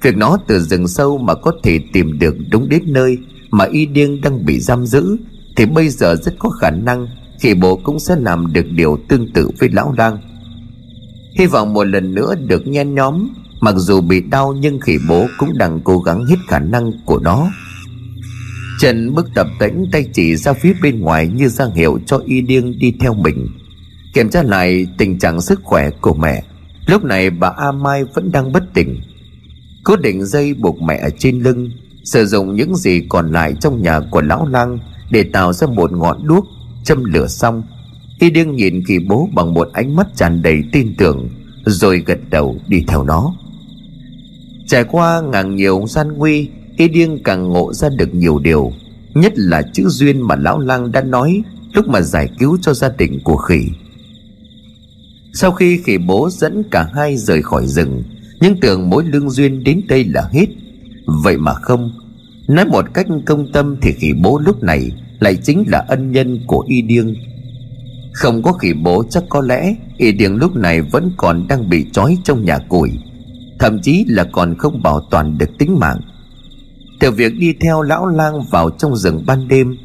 Việc nó từ rừng sâu mà có thể tìm được đúng đến nơi Mà y điên đang bị giam giữ Thì bây giờ rất có khả năng khỉ bố cũng sẽ làm được điều tương tự với lão lang. Hy vọng một lần nữa được nhen nhóm Mặc dù bị đau nhưng khỉ bố cũng đang cố gắng hết khả năng của nó. Trần bước tập tĩnh tay chỉ ra phía bên ngoài như ra hiệu cho y điên đi theo mình. Kiểm tra lại tình trạng sức khỏe của mẹ. Lúc này bà A Mai vẫn đang bất tỉnh. Cố định dây buộc mẹ ở trên lưng, sử dụng những gì còn lại trong nhà của lão lang để tạo ra một ngọn đuốc, châm lửa xong. Y điên nhìn kỳ bố bằng một ánh mắt tràn đầy tin tưởng, rồi gật đầu đi theo nó. Trải qua ngàn nhiều gian nguy y điêng càng ngộ ra được nhiều điều, nhất là chữ duyên mà lão lang đã nói lúc mà giải cứu cho gia đình của khỉ. Sau khi khỉ bố dẫn cả hai rời khỏi rừng, nhưng tưởng mối lương duyên đến đây là hết. Vậy mà không, nói một cách công tâm thì khỉ bố lúc này lại chính là ân nhân của y điêng. Không có khỉ bố chắc có lẽ y điêng lúc này vẫn còn đang bị trói trong nhà củi, thậm chí là còn không bảo toàn được tính mạng từ việc đi theo lão lang vào trong rừng ban đêm,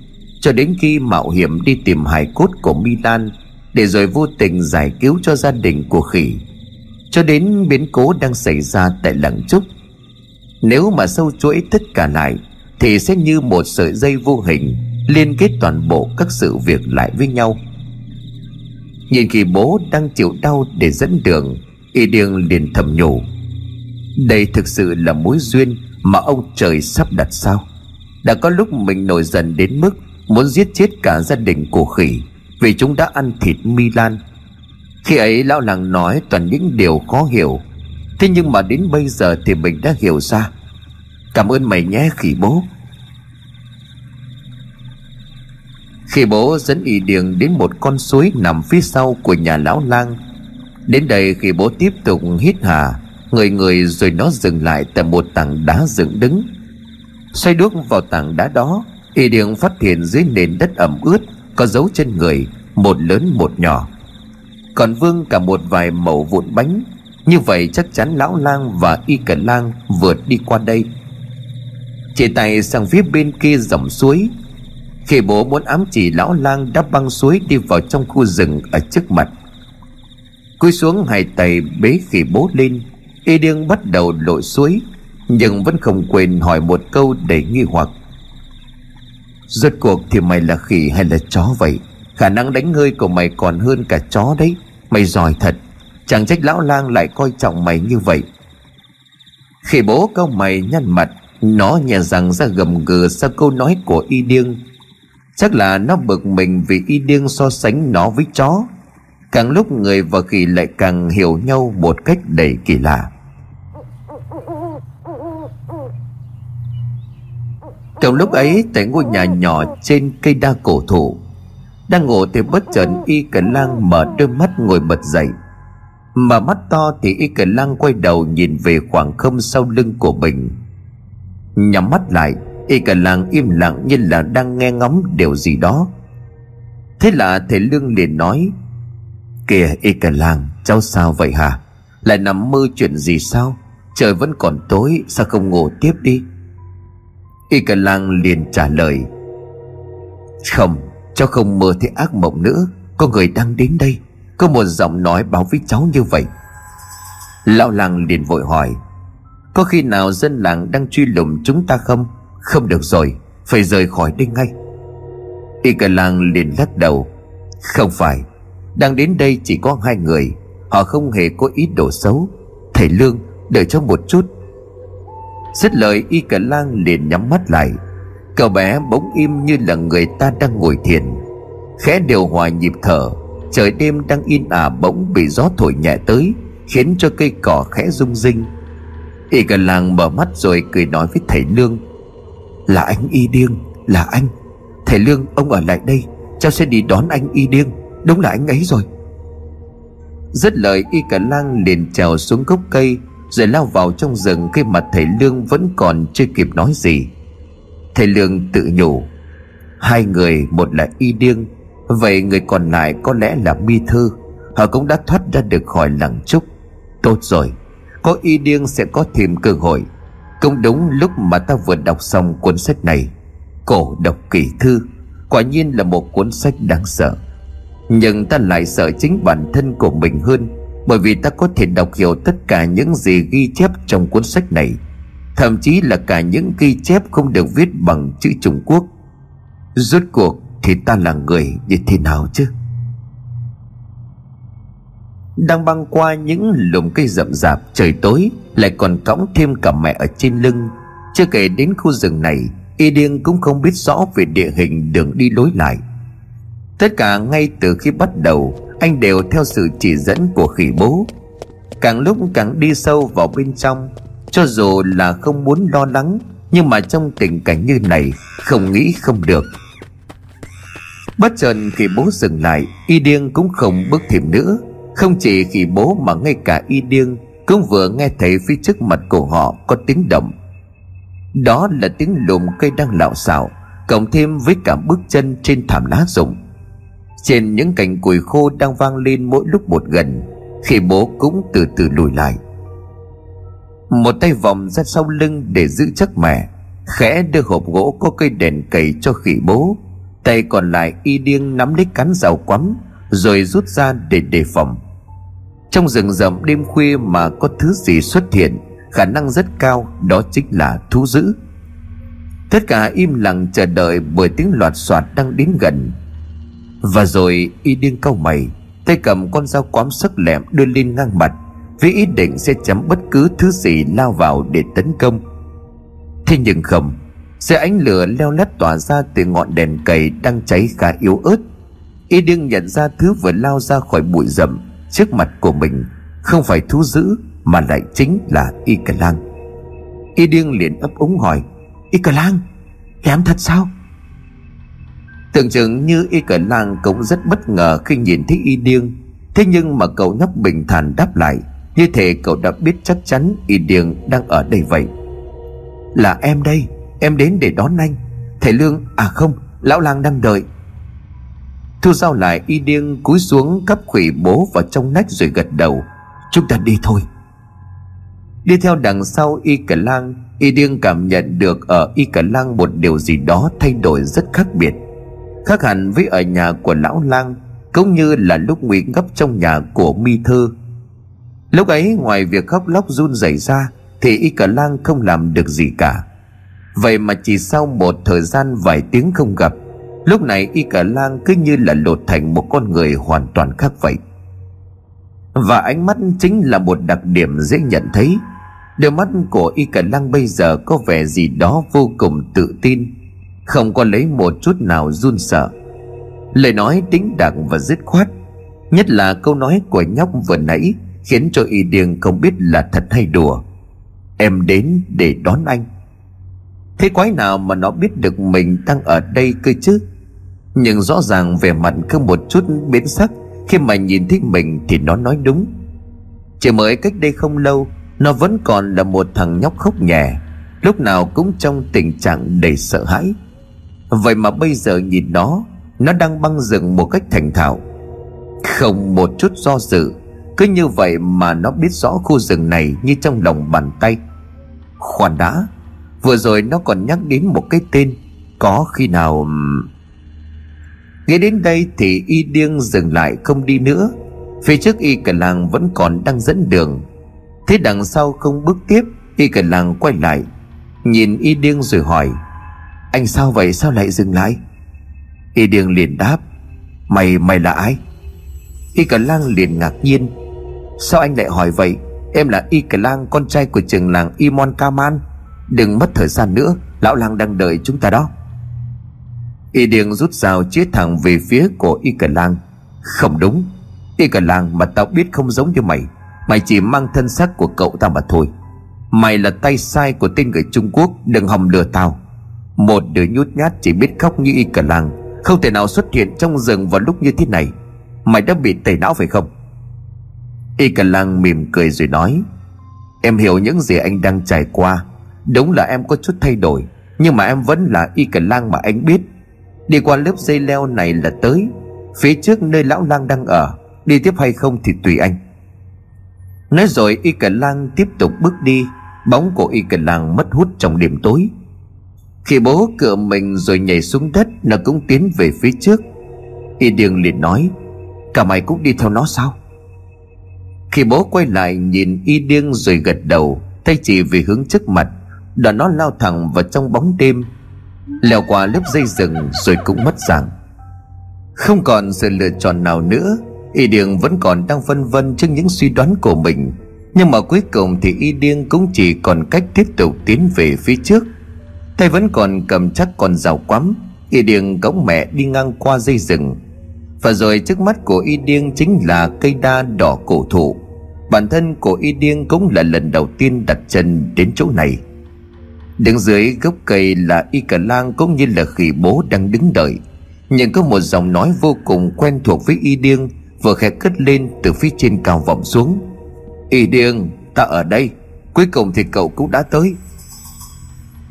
cho đến khi mạo hiểm đi tìm hài cốt của Milan để rồi vô tình giải cứu cho gia đình của khỉ. Cho đến biến cố đang xảy ra tại làng trúc, nếu mà sâu chuỗi tất cả lại, thì sẽ như một sợi dây vô hình liên kết toàn bộ các sự việc lại với nhau. Nhìn khi bố đang chịu đau để dẫn đường, y điêng liền thầm nhủ, đây thực sự là mối duyên mà ông trời sắp đặt sao? Đã có lúc mình nổi dần đến mức muốn giết chết cả gia đình của khỉ, vì chúng đã ăn thịt Milan khi ấy lão làng nói toàn những điều khó hiểu. Thế nhưng mà đến bây giờ thì mình đã hiểu ra. Cảm ơn mày nhé, khỉ bố. Khi bố dẫn y điền đến một con suối nằm phía sau của nhà lão lang. Đến đây khi bố tiếp tục hít hà người người rồi nó dừng lại tại một tảng đá dựng đứng. Xoay đuốc vào tảng đá đó, y điện phát hiện dưới nền đất ẩm ướt, có dấu chân người, một lớn một nhỏ. Còn vương cả một vài mẩu vụn bánh. Như vậy chắc chắn lão lang và y cẩn lang vượt đi qua đây. Chỉ tay sang phía bên kia dòng suối. Khi bố muốn ám chỉ lão lang đã băng suối đi vào trong khu rừng ở trước mặt. Cúi xuống hai tay bế khỉ bố lên y điêng bắt đầu lội suối, nhưng vẫn không quên hỏi một câu đầy nghi hoặc. Rốt cuộc thì mày là khỉ hay là chó vậy? Khả năng đánh ngươi của mày còn hơn cả chó đấy. Mày giỏi thật, chẳng trách lão lang lại coi trọng mày như vậy. Khi bố câu mày nhăn mặt, nó nhẹ rằng ra gầm gừ sau câu nói của y điêng. Chắc là nó bực mình vì y điêng so sánh nó với chó càng lúc người và khỉ lại càng hiểu nhau một cách đầy kỳ lạ. Trong lúc ấy, tại ngôi nhà nhỏ trên cây đa cổ thụ, đang ngủ thì bất chợt y cần lang mở đôi mắt ngồi bật dậy. Mà mắt to thì y cần lang quay đầu nhìn về khoảng không sau lưng của mình. Nhắm mắt lại, y cần lang im lặng như là đang nghe ngóng điều gì đó. Thế là thầy lương liền nói kìa y cả lang cháu sao vậy hả? Lại nằm mơ chuyện gì sao? Trời vẫn còn tối, sao không ngủ tiếp đi? Y cả lang liền trả lời, không, Cháu không mơ thấy ác mộng nữa. Có người đang đến đây. Có một giọng nói báo với cháu như vậy. Lão làng liền vội hỏi, Có khi nào dân làng đang truy lùng chúng ta không? Không được rồi, Phải rời khỏi đây ngay. Y cả làng liền lắc đầu, Không phải đang đến đây chỉ có hai người. Họ không hề có ý đồ xấu. Thầy Lương, đợi cho một chút. Dứt lời, Y cả lang liền nhắm mắt lại. Cậu bé bỗng im như là người ta đang ngồi thiền. Khẽ điều hòa nhịp thở, Trời đêm đang in ả bỗng bị gió thổi nhẹ tới, Khiến cho cây cỏ khẽ rung rinh. Y cả làng mở mắt rồi cười nói với thầy Lương, Là anh Y Điêng, Là anh. Thầy Lương, ông ở lại đây, Cháu sẽ đi đón anh Y Điêng. Đúng là anh ấy rồi. Dứt lời, Y cả lang liền trèo xuống gốc cây, Rồi lao vào trong rừng Khi mặt thầy Lương vẫn còn chưa kịp nói gì. Thầy Lương tự nhủ, Hai người, một là y điêng Vậy người còn lại có lẽ là mi thư, Họ cũng đã thoát ra được khỏi làng trúc. Tốt rồi, Có y điêng sẽ có thêm cơ hội. Cũng đúng lúc mà ta vừa đọc xong cuốn sách này, Cổ độc kỷ thư, Quả nhiên là một cuốn sách đáng sợ. Nhưng ta lại sợ chính bản thân của mình hơn, Bởi vì ta có thể đọc hiểu tất cả những gì ghi chép trong cuốn sách này. Thậm chí là cả những ghi chép không được viết bằng chữ Trung Quốc. Rốt cuộc thì ta là người như thế nào chứ? Đang băng qua những lùm cây rậm rạp trời tối, lại còn cõng thêm cả mẹ ở trên lưng. Chưa kể đến khu rừng này, y điên cũng không biết rõ về địa hình đường đi lối lại tất cả ngay từ khi bắt đầu, anh đều theo sự chỉ dẫn của khỉ bố. Càng lúc càng đi sâu vào bên trong, cho dù là không muốn lo lắng, nhưng mà trong tình cảnh như này, không nghĩ không được. Bất chợt khi bố dừng lại, y điêng cũng không bước thêm nữa. Không chỉ khi bố mà ngay cả y điêng cũng vừa nghe thấy phía trước mặt của họ có tiếng động. Đó là tiếng lùm cây đang lạo xạo, cộng thêm với cả bước chân trên thảm lá rụng trên những cành củi khô đang vang lên mỗi lúc một gần khi bố cũng từ từ lùi lại. Một tay vòng ra sau lưng để giữ chắc mẹ khẽ đưa hộp gỗ có cây đèn cầy cho khỉ bố. Tay còn lại y điêng nắm lấy cán rào quắm, rồi rút ra để đề phòng. Trong rừng rậm đêm khuya mà có thứ gì xuất hiện, khả năng rất cao đó chính là thú dữ. Tất cả im lặng chờ đợi bởi tiếng loạt soạt đang đến gần và rồi y điên cau mày, tay cầm con dao quắm sắc lẹm đưa lên ngang mặt, với ý định sẽ chấm bất cứ thứ gì lao vào để tấn công. Thế nhưng không xe ánh lửa leo lét tỏa ra từ ngọn đèn cầy đang cháy khá yếu ớt. Y điên nhận ra thứ vừa lao ra khỏi bụi rậm trước mặt của mình không phải thú dữ mà lại chính là y cà lang. Y điên liền ấp úng hỏi, y cà lang em thật sao? Tưởng chừng như y cẩn lang cũng rất bất ngờ khi nhìn thấy y điêng thế nhưng mà cậu nhóc bình thản đáp lại, như thể cậu đã biết chắc chắn y điêng đang ở đây vậy. Là em đây, em đến để đón anh. Thầy lương à không, lão lang đang đợi. Thu giao lại y điêng cúi xuống cắp khủy bố vào trong nách rồi gật đầu, chúng ta đi thôi. Đi theo đằng sau y cả lang, y điêng cảm nhận được ở y cả lang một điều gì đó thay đổi rất khác biệt khác hẳn với ở nhà của lão lang, cũng như là lúc nguy ngấp trong nhà của mi thư. Lúc ấy, ngoài việc khóc lóc run rẩy ra, thì y cả lang không làm được gì cả. Vậy mà chỉ sau một thời gian vài tiếng không gặp, lúc này y cả lang cứ như là lột thành một con người hoàn toàn khác vậy. Và ánh mắt chính là một đặc điểm dễ nhận thấy. Đôi mắt của y cả lang bây giờ có vẻ gì đó vô cùng tự tin không có lấy một chút nào run sợ. Lời nói tính đặng và dứt khoát, nhất là câu nói của nhóc vừa nãy khiến cho y Điền không biết là thật hay đùa. Em đến để đón anh. Thế quái nào mà nó biết được mình đang ở đây cơ chứ? Nhưng rõ ràng về mặt không một chút biến sắc, khi mà nhìn thấy mình thì nó nói đúng. Chỉ mới cách đây không lâu, nó vẫn còn là một thằng nhóc khóc nhẹ lúc nào cũng trong tình trạng đầy sợ hãi vậy mà bây giờ nhìn nó nó đang băng rừng một cách thành thạo. Không một chút do dự, cứ như vậy mà nó biết rõ khu rừng này như trong lòng bàn tay. Khoan đã, vừa rồi nó còn nhắc đến một cái tên, có khi nào nghĩ đến đây thì y điêng dừng lại không đi nữa. Phía trước y cả làng vẫn còn đang dẫn đường. Thế đằng sau không bước tiếp, y cả làng quay lại, nhìn y điêng rồi hỏi anh sao vậy? Sao lại dừng lại? Y điêng liền đáp, mày mày là ai? Y cả lang liền ngạc nhiên, sao anh lại hỏi vậy? Em là y cả lang, con trai của trường làng imon kaman đừng mất thời gian nữa, lão lang đang đợi chúng ta đó. Y điêng rút dao chĩa thẳng về phía của y cả lang. Không đúng. Y cả lang, mà tao biết không giống như mày. Mày chỉ mang thân xác của cậu ta mà thôi. Mày là tay sai của tên người trung quốc, đừng hòng lừa tao một đứa nhút nhát chỉ biết khóc như y cả lang không thể nào xuất hiện trong rừng vào lúc như thế này. Mày đã bị tẩy não phải không? Y cả lang mỉm cười rồi nói, em hiểu những gì anh đang trải qua. Đúng là em có chút thay đổi, nhưng mà em vẫn là y cả lang mà anh biết. Đi qua lớp dây leo này là tới, Phía trước nơi lão lang đang ở, Đi tiếp hay không thì tùy anh. Nói rồi y cả lang tiếp tục bước đi, Bóng của y cả lang mất hút trong đêm tối. Khi bố cựa mình rồi nhảy xuống đất, Nó cũng tiến về phía trước. Y điêng liền nói, Cả mày cũng đi theo nó sao? Khi bố quay lại nhìn y điên rồi gật đầu, Thay chỉ về hướng trước mặt, Đoàn nó lao thẳng vào trong bóng đêm, leo qua lớp dây rừng rồi cũng mất dạng. Không còn sự lựa chọn nào nữa, y điêng vẫn còn đang phân vân trước những suy đoán của mình. Nhưng mà cuối cùng thì y điêng cũng chỉ còn cách tiếp tục tiến về phía trước tay vẫn còn cầm chắc con rào quắm, y điêng cõng mẹ đi ngang qua dây rừng. Và rồi trước mắt của y điêng chính là cây đa đỏ cổ thụ. Bản thân của y điêng cũng là lần đầu tiên đặt chân đến chỗ này. Đứng dưới gốc cây là y cả lang cũng như là khỉ bố đang đứng đợi. Nhưng có một giọng nói vô cùng quen thuộc với y điêng, Vừa khẽ cất lên từ phía trên cao vọng xuống. Y điêng, ta ở đây, Cuối cùng thì cậu cũng đã tới.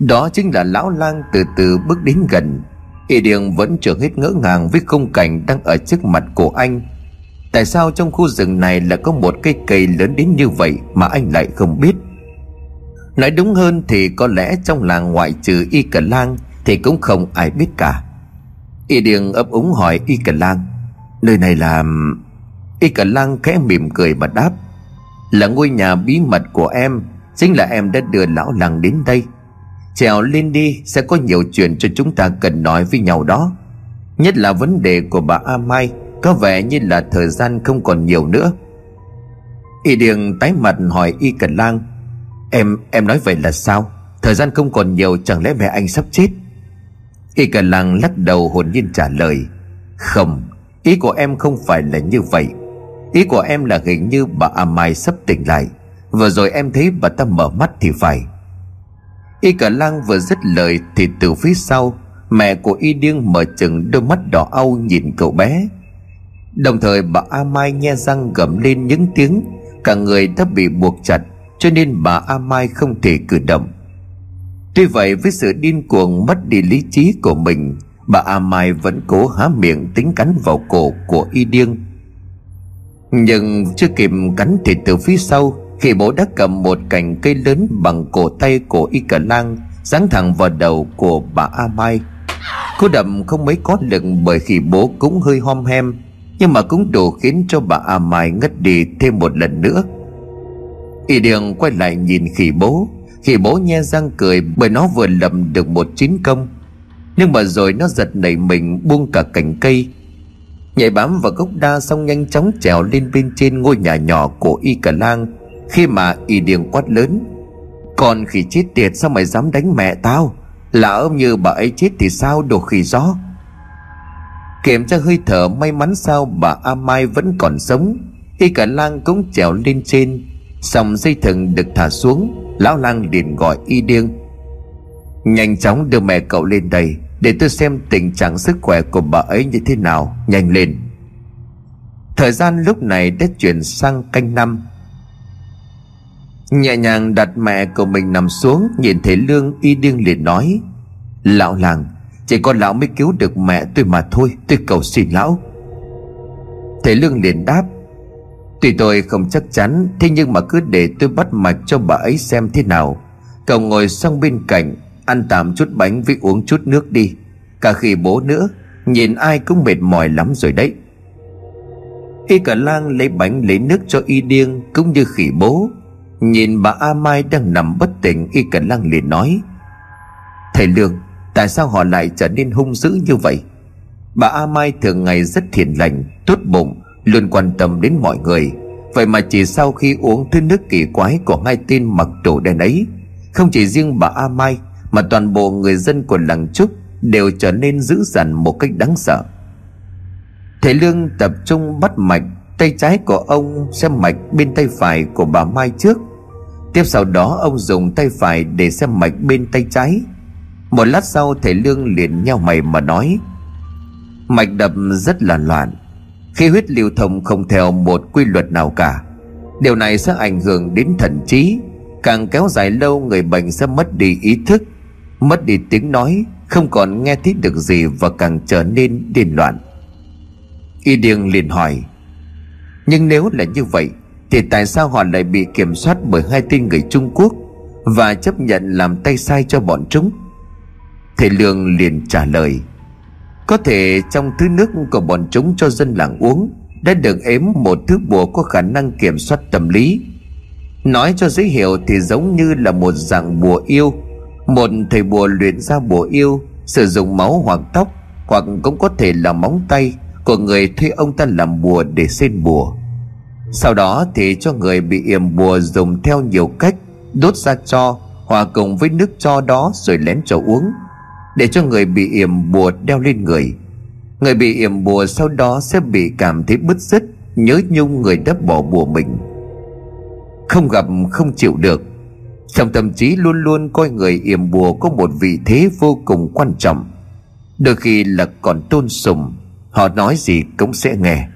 Đó chính là lão lang từ từ bước đến gần. Y điền vẫn chưa hết ngỡ ngàng với khung cảnh đang ở trước mặt của anh. Tại sao trong khu rừng này lại có một cây cây lớn đến như vậy mà anh lại không biết? Nói đúng hơn thì có lẽ trong làng ngoại trừ Y Cờ Lang Thì cũng không ai biết cả. Y Điền ấp úng hỏi Y Cờ Lang, Nơi này là... Y Cờ Lang khẽ mỉm cười mà đáp, Là ngôi nhà bí mật của em, Chính là em đã đưa lão làng đến đây. Trèo lên đi Sẽ có nhiều chuyện cho chúng ta cần nói với nhau đó. Nhất là vấn đề của bà A Mai Có vẻ như là thời gian không còn nhiều nữa. Y Điền tái mặt hỏi Y Cần Lang Em, em nói vậy là sao? Thời gian không còn nhiều chẳng lẽ mẹ anh sắp chết? Y Cần Lang lắc đầu hồn nhiên trả lời Không Ý của em không phải là như vậy. Ý của em là hình như bà A Mai sắp tỉnh lại. Vừa rồi em thấy bà ta mở mắt thì phải. Y cả lang vừa dứt lời Thì từ phía sau, Mẹ của Y Điêng mở chừng đôi mắt đỏ au nhìn cậu bé. Đồng thời bà A Mai nghe răng gầm lên những tiếng, Cả người đã bị buộc chặt, Cho nên bà A Mai không thể cử động. Tuy vậy với sự điên cuồng mất đi lý trí của mình, Bà A Mai vẫn cố há miệng tính cắn vào cổ của Y Điêng. Nhưng chưa kịp cắn thì từ phía sau khi bố đã cầm một cành cây lớn bằng cổ tay của Y Cả Lang Giáng thẳng vào đầu của bà A Mai. Cú đậm không mấy có lực bởi khi bố cũng hơi hom hem, Nhưng mà cũng đủ khiến cho bà A Mai ngất đi thêm một lần nữa. Y đường quay lại nhìn khỉ bố. Khỉ bố nhe răng cười bởi nó vừa lầm được một chiến công. Nhưng mà rồi nó giật nảy mình buông cả cành cây. Nhảy bám vào gốc đa xong nhanh chóng trèo lên bên trên ngôi nhà nhỏ của y cả lang khi mà y điền quát lớn còn khi chết tiệt, sao mày dám đánh mẹ tao? Là ông như bà ấy chết thì sao, đồ khỉ gió? Kiểm tra hơi thở, may mắn sao bà a mai vẫn còn sống. Y cả lang cũng trèo lên trên. Xong dây thừng được thả xuống, lão lang liền gọi y điêng nhanh chóng đưa mẹ cậu lên đây, để tôi xem tình trạng sức khỏe của bà ấy như thế nào, Nhanh lên. Thời gian lúc này đã chuyển sang canh năm. Nhẹ nhàng đặt mẹ của mình nằm xuống, Nhìn thấy Lương y điên liền nói, Lão làng, Chỉ có lão mới cứu được mẹ tôi mà thôi, Tôi cầu xin lão. Thầy Lương liền đáp, Tuy tôi không chắc chắn, Thế nhưng mà cứ để tôi bắt mạch cho bà ấy xem thế nào. Cậu ngồi sang bên cạnh, Ăn tạm chút bánh với uống chút nước đi. Cả khi bố nữa, Nhìn ai cũng mệt mỏi lắm rồi đấy. Y cả lang lấy bánh lấy nước cho y điên, Cũng như khỉ bố. Nhìn bà A Mai đang nằm bất tỉnh, Y Cẩn Lăng liền nói, Thầy Lương, Tại sao họ lại trở nên hung dữ như vậy? Bà A Mai thường ngày rất thiện lành, Tốt bụng, Luôn quan tâm đến mọi người. Vậy mà chỉ sau khi uống thứ nước kỳ quái Của hai tên mặc đồ đen ấy, Không chỉ riêng bà A Mai, Mà toàn bộ người dân của làng Trúc đều trở nên dữ dằn một cách đáng sợ. Thầy lương tập trung bắt mạch, tay trái của ông xem mạch bên tay phải của bà mai trước tiếp sau đó, ông dùng tay phải để xem mạch bên tay trái. Một lát sau, thầy lương liền nhau mày mà nói, mạch đập rất là loạn. Khi huyết lưu thông không theo một quy luật nào cả. Điều này sẽ ảnh hưởng đến thần trí. Càng kéo dài lâu, người bệnh sẽ mất đi ý thức, mất đi tiếng nói, không còn nghe thấy được gì và càng trở nên điên loạn. Y điêng liền hỏi, nhưng nếu là như vậy thì tại sao họ lại bị kiểm soát bởi hai tên người trung quốc và chấp nhận làm tay sai cho bọn chúng? Thầy lương liền trả lời, có thể trong thứ nước của bọn chúng cho dân làng uống đã được ếm một thứ bùa có khả năng kiểm soát tâm lý. Nói cho dễ hiểu thì giống như là một dạng bùa yêu. Một thầy bùa luyện ra bùa yêu, sử dụng máu hoặc tóc, hoặc cũng có thể là móng tay của người thuê ông ta làm bùa để xin bùa sau đó thì cho người bị yểm bùa dùng theo nhiều cách, đốt ra cho, hòa cùng với nước cho đó rồi lén cho uống, để cho người bị yểm bùa đeo lên người. Người bị yểm bùa sau đó sẽ bị cảm thấy bứt rứt, nhớ nhung người đã bỏ bùa mình. Không gặp, không chịu được. Trong tâm trí luôn luôn coi người yểm bùa có một vị thế vô cùng quan trọng. Đôi khi là còn tôn sùng, họ nói gì cũng sẽ nghe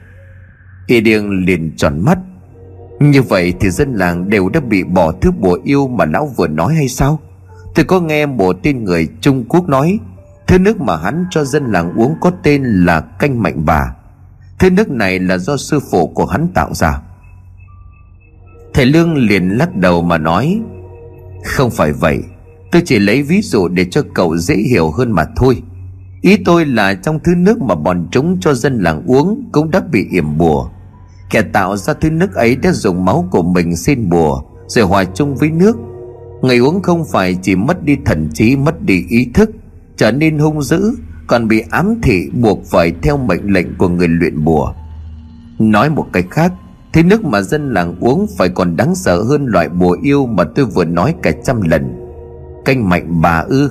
y điêng liền tròn mắt. Như vậy thì dân làng đều đã bị bỏ thứ bùa yêu mà lão vừa nói hay sao? Tôi có nghe một tên người trung quốc nói, thứ nước mà hắn cho dân làng uống có tên là canh mạnh bà. Thứ nước này là do sư phụ của hắn tạo ra. Thầy lương liền lắc đầu mà nói, Không phải vậy, Tôi chỉ lấy ví dụ để cho cậu dễ hiểu hơn mà thôi. Ý tôi là trong thứ nước mà bọn chúng cho dân làng uống Cũng đã bị yểm bùa. Kẻ tạo ra thứ nước ấy đã dùng máu của mình xin bùa, Rồi hòa chung với nước. Người uống không phải chỉ mất đi thần trí, Mất đi ý thức, Trở nên hung dữ, Còn bị ám thị buộc phải theo mệnh lệnh của người luyện bùa. Nói một cách khác Thế nước mà dân làng uống phải còn đáng sợ hơn loại bùa yêu mà tôi vừa nói cả trăm lần. Canh mạnh bà ư.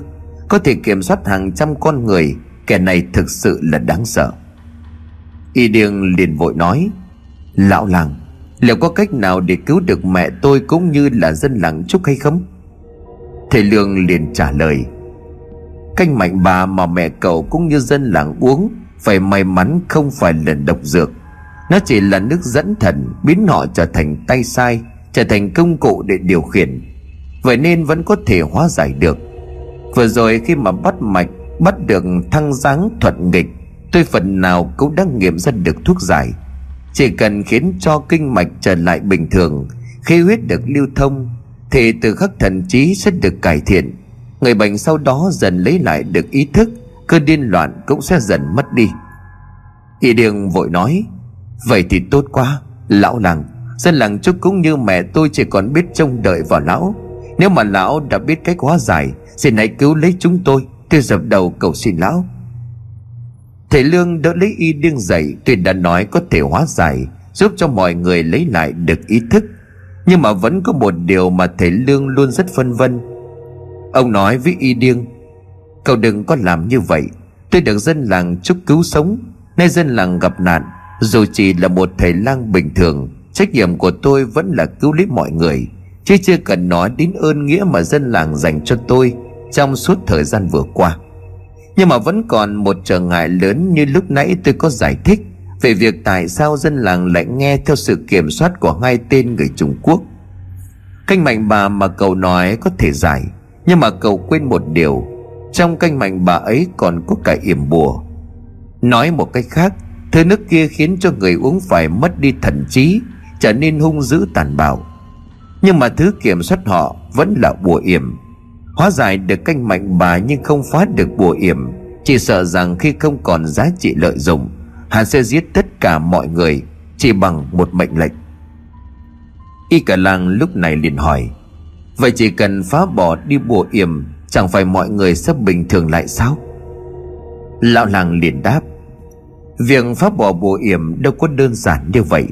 Có thể kiểm soát hàng trăm con người, Kẻ này thực sự là đáng sợ. Y điêng liền vội nói, Lão làng, Liệu có cách nào để cứu được mẹ tôi Cũng như là dân làng Trúc hay không? Thầy Lương liền trả lời Canh mạnh bà mà mẹ cậu cũng như dân làng uống, Phải may mắn không phải là độc dược. Nó chỉ là nước dẫn thần Biến họ trở thành tay sai, Trở thành công cụ để điều khiển. Vậy nên vẫn có thể hóa giải được. Vừa rồi khi mà bắt mạch, Bắt được thăng dáng thuận nghịch Tôi phần nào cũng đã nghiệm ra được thuốc giải. Chỉ cần khiến cho kinh mạch trở lại bình thường, Khi huyết được lưu thông, Thì từ khắc thần trí sẽ được cải thiện. Người bệnh sau đó dần lấy lại được ý thức, Cơn điên loạn cũng sẽ dần mất đi. Y đường vội nói, Vậy thì tốt quá, Lão làng Dân làng chúc cũng như mẹ tôi chỉ còn biết trông đợi vào lão. Nếu mà lão đã biết cách hóa giải Xin hãy cứu lấy chúng tôi Tôi dập đầu cầu xin lão. Thầy Lương đỡ lấy y điên dậy Tuy đã nói có thể hóa giải, Giúp cho mọi người lấy lại được ý thức. Nhưng mà vẫn có một điều mà thầy Lương luôn rất phân vân. Ông nói với y điên, Cậu đừng có làm như vậy. Tôi được dân làng chúc cứu sống, Nay dân làng gặp nạn. Dù chỉ là một thầy lang bình thường, Trách nhiệm của tôi vẫn là cứu lấy mọi người. Chứ chưa cần nói đến ơn nghĩa mà dân làng dành cho tôi Trong suốt thời gian vừa qua. Nhưng mà vẫn còn một trở ngại lớn như lúc nãy tôi có giải thích Về việc tại sao dân làng lại nghe theo sự kiểm soát của hai tên người Trung Quốc. Canh mạnh bà mà cậu nói có thể giải, Nhưng mà cậu quên một điều. Trong canh mạnh bà ấy còn có cả yểm bùa. Nói một cách khác, Thứ nước kia khiến cho người uống phải mất đi thần trí, Trở nên hung dữ tàn bạo nhưng mà thứ kiểm soát họ vẫn là bùa yểm. Hóa giải được canh mạnh bà nhưng không phá được bùa yểm. Chỉ sợ rằng khi không còn giá trị lợi dụng, hắn sẽ giết tất cả mọi người chỉ bằng một mệnh lệnh. Y cả làng lúc này liền hỏi, vậy chỉ cần phá bỏ đi bùa yểm, chẳng phải mọi người sắp bình thường lại sao? Lão làng liền đáp, việc phá bỏ bùa yểm đâu có đơn giản như vậy.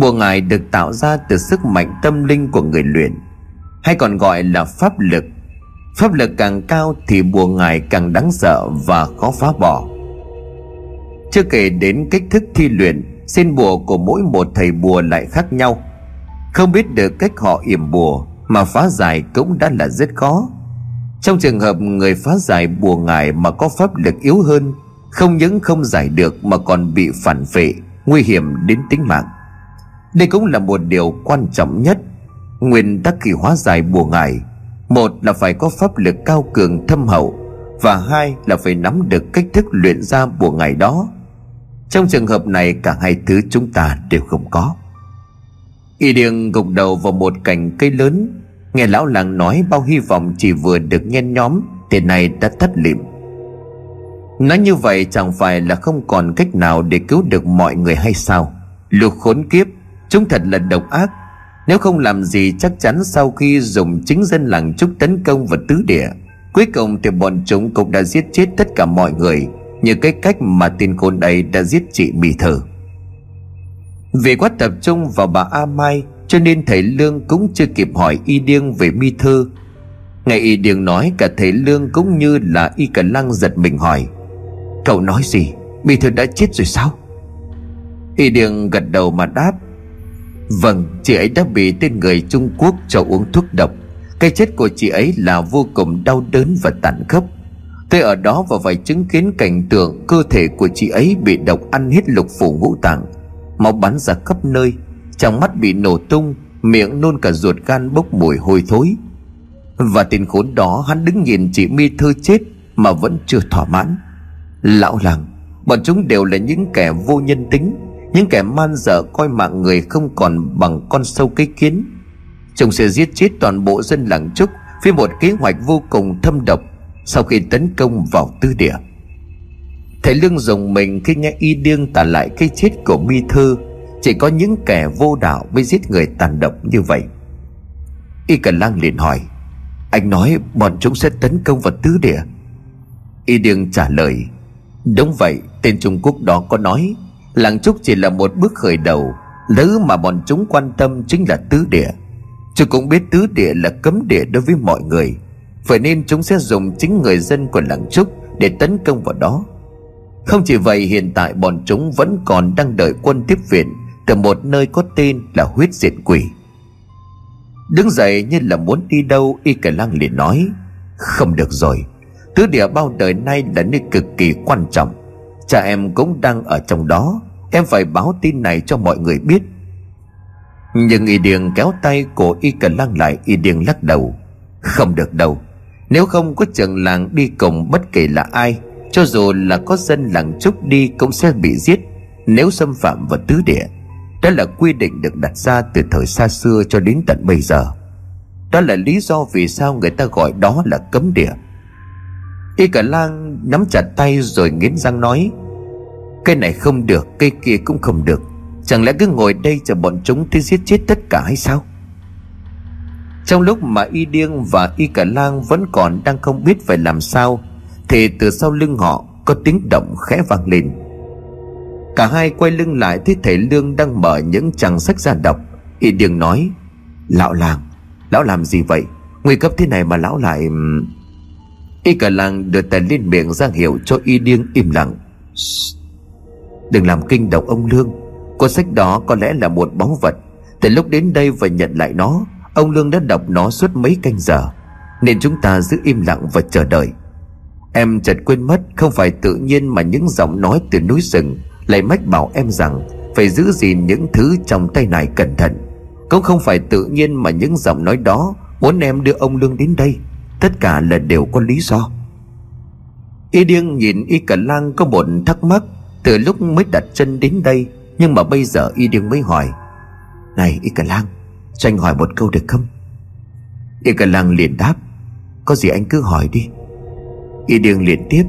Bùa ngải được tạo ra từ sức mạnh tâm linh của người luyện, Hay còn gọi là pháp lực. Pháp lực càng cao thì bùa ngải càng đáng sợ và khó phá bỏ. Chưa kể đến cách thức thi luyện, Xin bùa của mỗi một thầy bùa lại khác nhau. Không biết được cách họ yểm bùa Mà phá giải cũng đã là rất khó. Trong trường hợp người phá giải bùa ngải mà có pháp lực yếu hơn, Không những không giải được mà còn bị phản phệ, Nguy hiểm đến tính mạng đây cũng là một điều quan trọng nhất. Nguyên tắc khi hóa giải bùa ngải. Một là phải có pháp lực cao cường thâm hậu, Và hai là phải nắm được cách thức luyện ra bùa ngải đó. Trong trường hợp này, cả hai thứ chúng ta đều không có. Y điêng gục đầu vào một cành cây lớn. Nghe lão làng nói bao hy vọng chỉ vừa được nhen nhóm, Thì này đã thất liệm Nói như vậy chẳng phải là không còn cách nào để cứu được mọi người hay sao? Lục khốn kiếp Chúng thật là độc ác. Nếu không làm gì, chắc chắn sau khi dùng chính dân làng trúc tấn công vào tứ địa, Cuối cùng thì bọn chúng cũng đã giết chết tất cả mọi người, Như cái cách mà tên khôn ấy đã giết chị Mì Thờ. Vì quá tập trung vào bà A Mai, Cho nên thầy Lương cũng chưa kịp hỏi Y Điêng về Mi Thư Nghe Y Điêng nói, cả thầy Lương cũng như là Y Cả Lăng giật mình hỏi, Cậu nói gì? Mi Thư đã chết rồi sao? Y Điêng gật đầu mà đáp Vâng chị ấy đã bị tên người Trung Quốc cho uống thuốc độc. Cái chết của chị ấy là vô cùng đau đớn và tàn khốc. Tôi ở đó và phải chứng kiến cảnh tượng cơ thể của chị ấy bị độc ăn hết lục phủ ngũ tạng. Máu bắn ra khắp nơi, Trong mắt bị nổ tung, Miệng nôn cả ruột gan bốc mùi hôi thối. Và tên khốn đó, hắn đứng nhìn chị mi thơ chết Mà vẫn chưa thỏa mãn. Lão làng, Bọn chúng đều là những kẻ vô nhân tính những kẻ man dở coi mạng người không còn bằng con sâu cái kiến. Chúng sẽ giết chết toàn bộ dân làng trúc với một kế hoạch vô cùng thâm độc sau khi tấn công vào tư địa. Thầy lương dùng mình khi nghe y điêng tả lại cái chết của mi thư chỉ có những kẻ vô đạo mới giết người tàn độc như vậy. Y cần lang liền hỏi, anh nói bọn chúng sẽ tấn công vào tứ địa? Y điêng trả lời, đúng vậy, tên trung quốc đó có nói làng trúc chỉ là một bước khởi đầu. Thứ mà bọn chúng quan tâm chính là tứ địa. Chúng cũng biết tứ địa là cấm địa đối với mọi người. Vậy nên chúng sẽ dùng chính người dân của làng Trúc Để tấn công vào đó. Không chỉ vậy, hiện tại bọn chúng vẫn còn đang đợi quân tiếp viện Từ một nơi có tên là huyết diệt quỷ. Đứng dậy như là muốn đi đâu, Y Cả Lăng liền nói, Không được rồi. Tứ địa bao đời nay là nơi cực kỳ quan trọng. Cha em cũng đang ở trong đó. Em phải báo tin này cho mọi người biết. Nhưng Y Điền kéo tay của Y Cần Lăng lại. Y Điền lắc đầu. Không được đâu. Nếu không có trường làng đi cùng bất kể là ai, Cho dù là có dân làng trúc đi Cũng sẽ bị giết. Nếu xâm phạm vào tứ địa, Đó là quy định được đặt ra từ thời xa xưa cho đến tận bây giờ. Đó là lý do vì sao người ta gọi đó là cấm địa. Y cả lang nắm chặt tay rồi nghiến răng nói Cây này không được Cây kia cũng không được. Chẳng lẽ cứ ngồi đây chờ bọn chúng tới giết chết tất cả hay sao? Trong lúc mà Y Điêng và Y Cả Lang vẫn còn đang không biết phải làm sao, Thì từ sau lưng họ có tiếng động khẽ vang lên. Cả hai quay lưng lại thấy thầy Lương đang mở những trang sách ra đọc. Y Điêng nói, Lão làng, Lão làm gì vậy? Nguy cấp thế này mà lão lại Y cả làng đưa tay lên miệng ra hiệu cho Y Điêng im lặng. Đừng làm kinh động ông Lương. Cuốn sách đó có lẽ là một báu vật. Từ lúc đến đây và nhận lại nó, Ông Lương đã đọc nó suốt mấy canh giờ. Nên chúng ta giữ im lặng và chờ đợi. Em chợt quên mất Không phải tự nhiên mà những giọng nói từ núi rừng Lại mách bảo em rằng Phải giữ gìn những thứ trong tay này cẩn thận. Cũng không phải tự nhiên mà những giọng nói đó Muốn em đưa ông Lương đến đây. Tất cả là đều có lý do. Y điên nhìn Y Cả Lang có một thắc mắc, từ lúc mới đặt chân đến đây, Nhưng mà bây giờ y điên mới hỏi, Này y cả lang, Cho anh hỏi một câu được không? Y cả lang liền đáp, Có gì anh cứ hỏi đi. Y điên liền tiếp,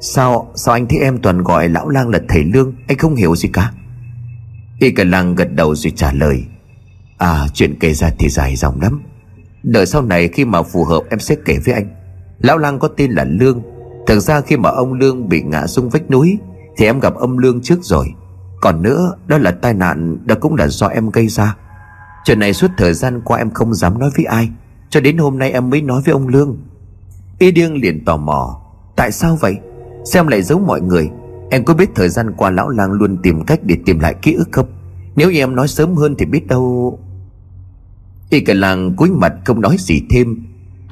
Sao sao anh thấy em toàn gọi lão lang là thầy lương, Anh không hiểu gì cả? Y cả lang gật đầu rồi trả lời À chuyện kể ra thì dài dòng lắm. Đợi sau này khi mà phù hợp em sẽ kể với anh. Lão lang có tên là Lương. Thực ra khi mà ông Lương bị ngã xuống vách núi, thì em gặp ông Lương trước rồi. Còn nữa, đó là tai nạn Đó cũng là do em gây ra. Chuyện này suốt thời gian qua em không dám nói với ai. Cho đến hôm nay em mới nói với ông Lương. Y điêng liền tò mò, Tại sao vậy? Xem lại giấu mọi người. Em có biết thời gian qua lão lang luôn tìm cách để tìm lại ký ức không? Nếu như em nói sớm hơn thì biết đâu Y cả làng cúi mặt không nói gì thêm,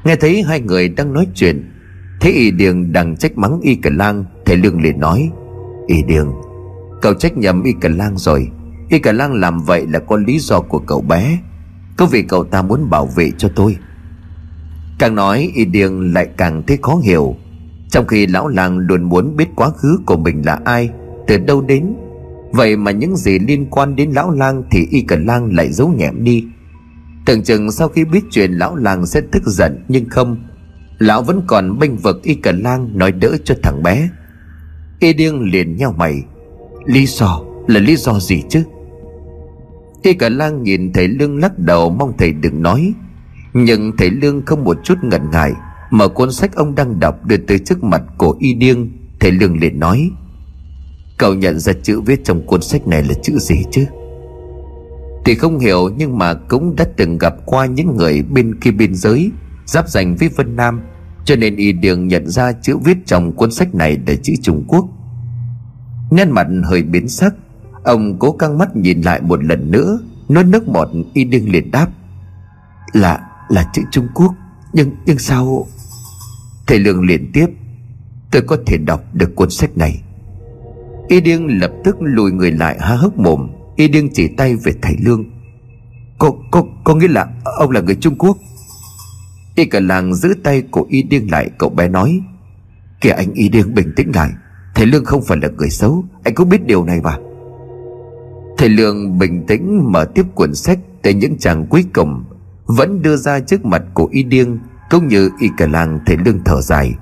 Nghe thấy hai người đang nói chuyện Thế Y Điền đang trách mắng Y cả lang, Thầy Lương liền nói, Y Điền, Cậu trách nhầm Y Cả Lang rồi. Y Cả Lang làm vậy là có lý do của cậu bé. Có vì cậu ta muốn bảo vệ cho tôi. Càng nói, Y Điền lại càng thấy khó hiểu. Trong khi lão làng luôn muốn biết quá khứ của mình là ai, Từ đâu đến, Vậy mà những gì liên quan đến lão lang Thì Y Cả Lang lại giấu nhẹm đi. Tưởng chừng sau khi biết chuyện lão làng sẽ tức giận, Nhưng không. Lão vẫn còn bênh vực Y cẩn Lang nói đỡ cho thằng bé. Y điên liền nhau mày. Lý do? Là lý do gì chứ? Y cả lang nhìn thầy Lương lắc đầu mong thầy đừng nói. Nhưng thầy Lương không một chút ngần ngại, Mở cuốn sách ông đang đọc đưa tới trước mặt của Y điêng Thầy Lương liền nói, Cậu nhận ra chữ viết trong cuốn sách này là chữ gì chứ? Thì không hiểu, nhưng mà cũng đã từng gặp qua những người bên kia biên giới, Giáp danh với Vân Nam, cho nên y đường nhận ra chữ viết trong cuốn sách này là chữ Trung Quốc. Nét mặt hơi biến sắc, Ông cố căng mắt nhìn lại một lần nữa, Nuốt nước bọt y đương liền đáp, Là là chữ Trung Quốc, Nhưng nhưng sao? Thầy Lương liền tiếp, Tôi có thể đọc được cuốn sách này. Y điên lập tức lùi người lại há hốc mồm Y điên chỉ tay về thầy Lương. Cô cô có nghĩa là ông là người Trung Quốc. Y cả làng giữ tay của Y Điêng lại, Cậu bé nói. Kìa anh Y Điêng bình tĩnh lại. Thầy Lương không phải là người xấu, Anh cũng biết điều này mà. Thầy Lương bình tĩnh mở tiếp cuốn sách Tới những trang cuối cùng, Vẫn đưa ra trước mặt của Y Điêng Cũng như y cả làng thầy lương thở dài.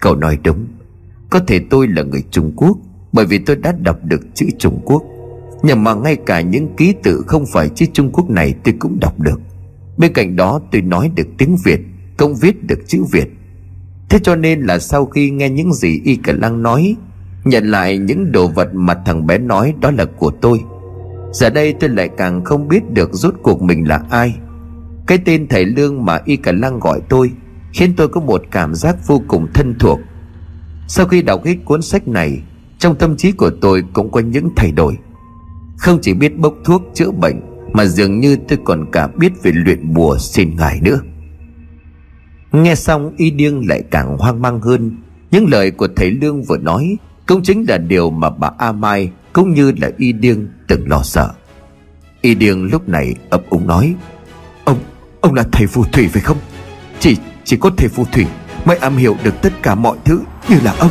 Cậu nói đúng, Có thể tôi là người Trung Quốc, Bởi vì tôi đã đọc được chữ Trung Quốc. Nhưng mà ngay cả những ký tự không phải chữ Trung Quốc này tôi cũng đọc được. Bên cạnh đó, tôi nói được tiếng Việt, không viết được chữ Việt. Thế cho nên là sau khi nghe những gì Y Cả Lăng nói, Nhận lại những đồ vật mà thằng bé nói đó là của tôi, Giờ đây tôi lại càng không biết được rốt cuộc mình là ai. Cái tên thầy Lương mà Y Cả Lăng gọi tôi Khiến tôi có một cảm giác vô cùng thân thuộc. Sau khi đọc hết cuốn sách này, Trong tâm trí của tôi cũng có những thay đổi. Không chỉ biết bốc thuốc chữa bệnh Mà dường như tôi còn cả biết về luyện bùa xin ngài nữa. Nghe xong y điêng lại càng hoang mang hơn. Những lời của thầy Lương vừa nói Cũng chính là điều mà bà A Mai Cũng như là y điêng từng lo sợ. Y điêng lúc này ấp úng nói Ông, ông là thầy phù thủy phải không? Chỉ, chỉ có thầy phù thủy Mới am hiểu được tất cả mọi thứ như là ông.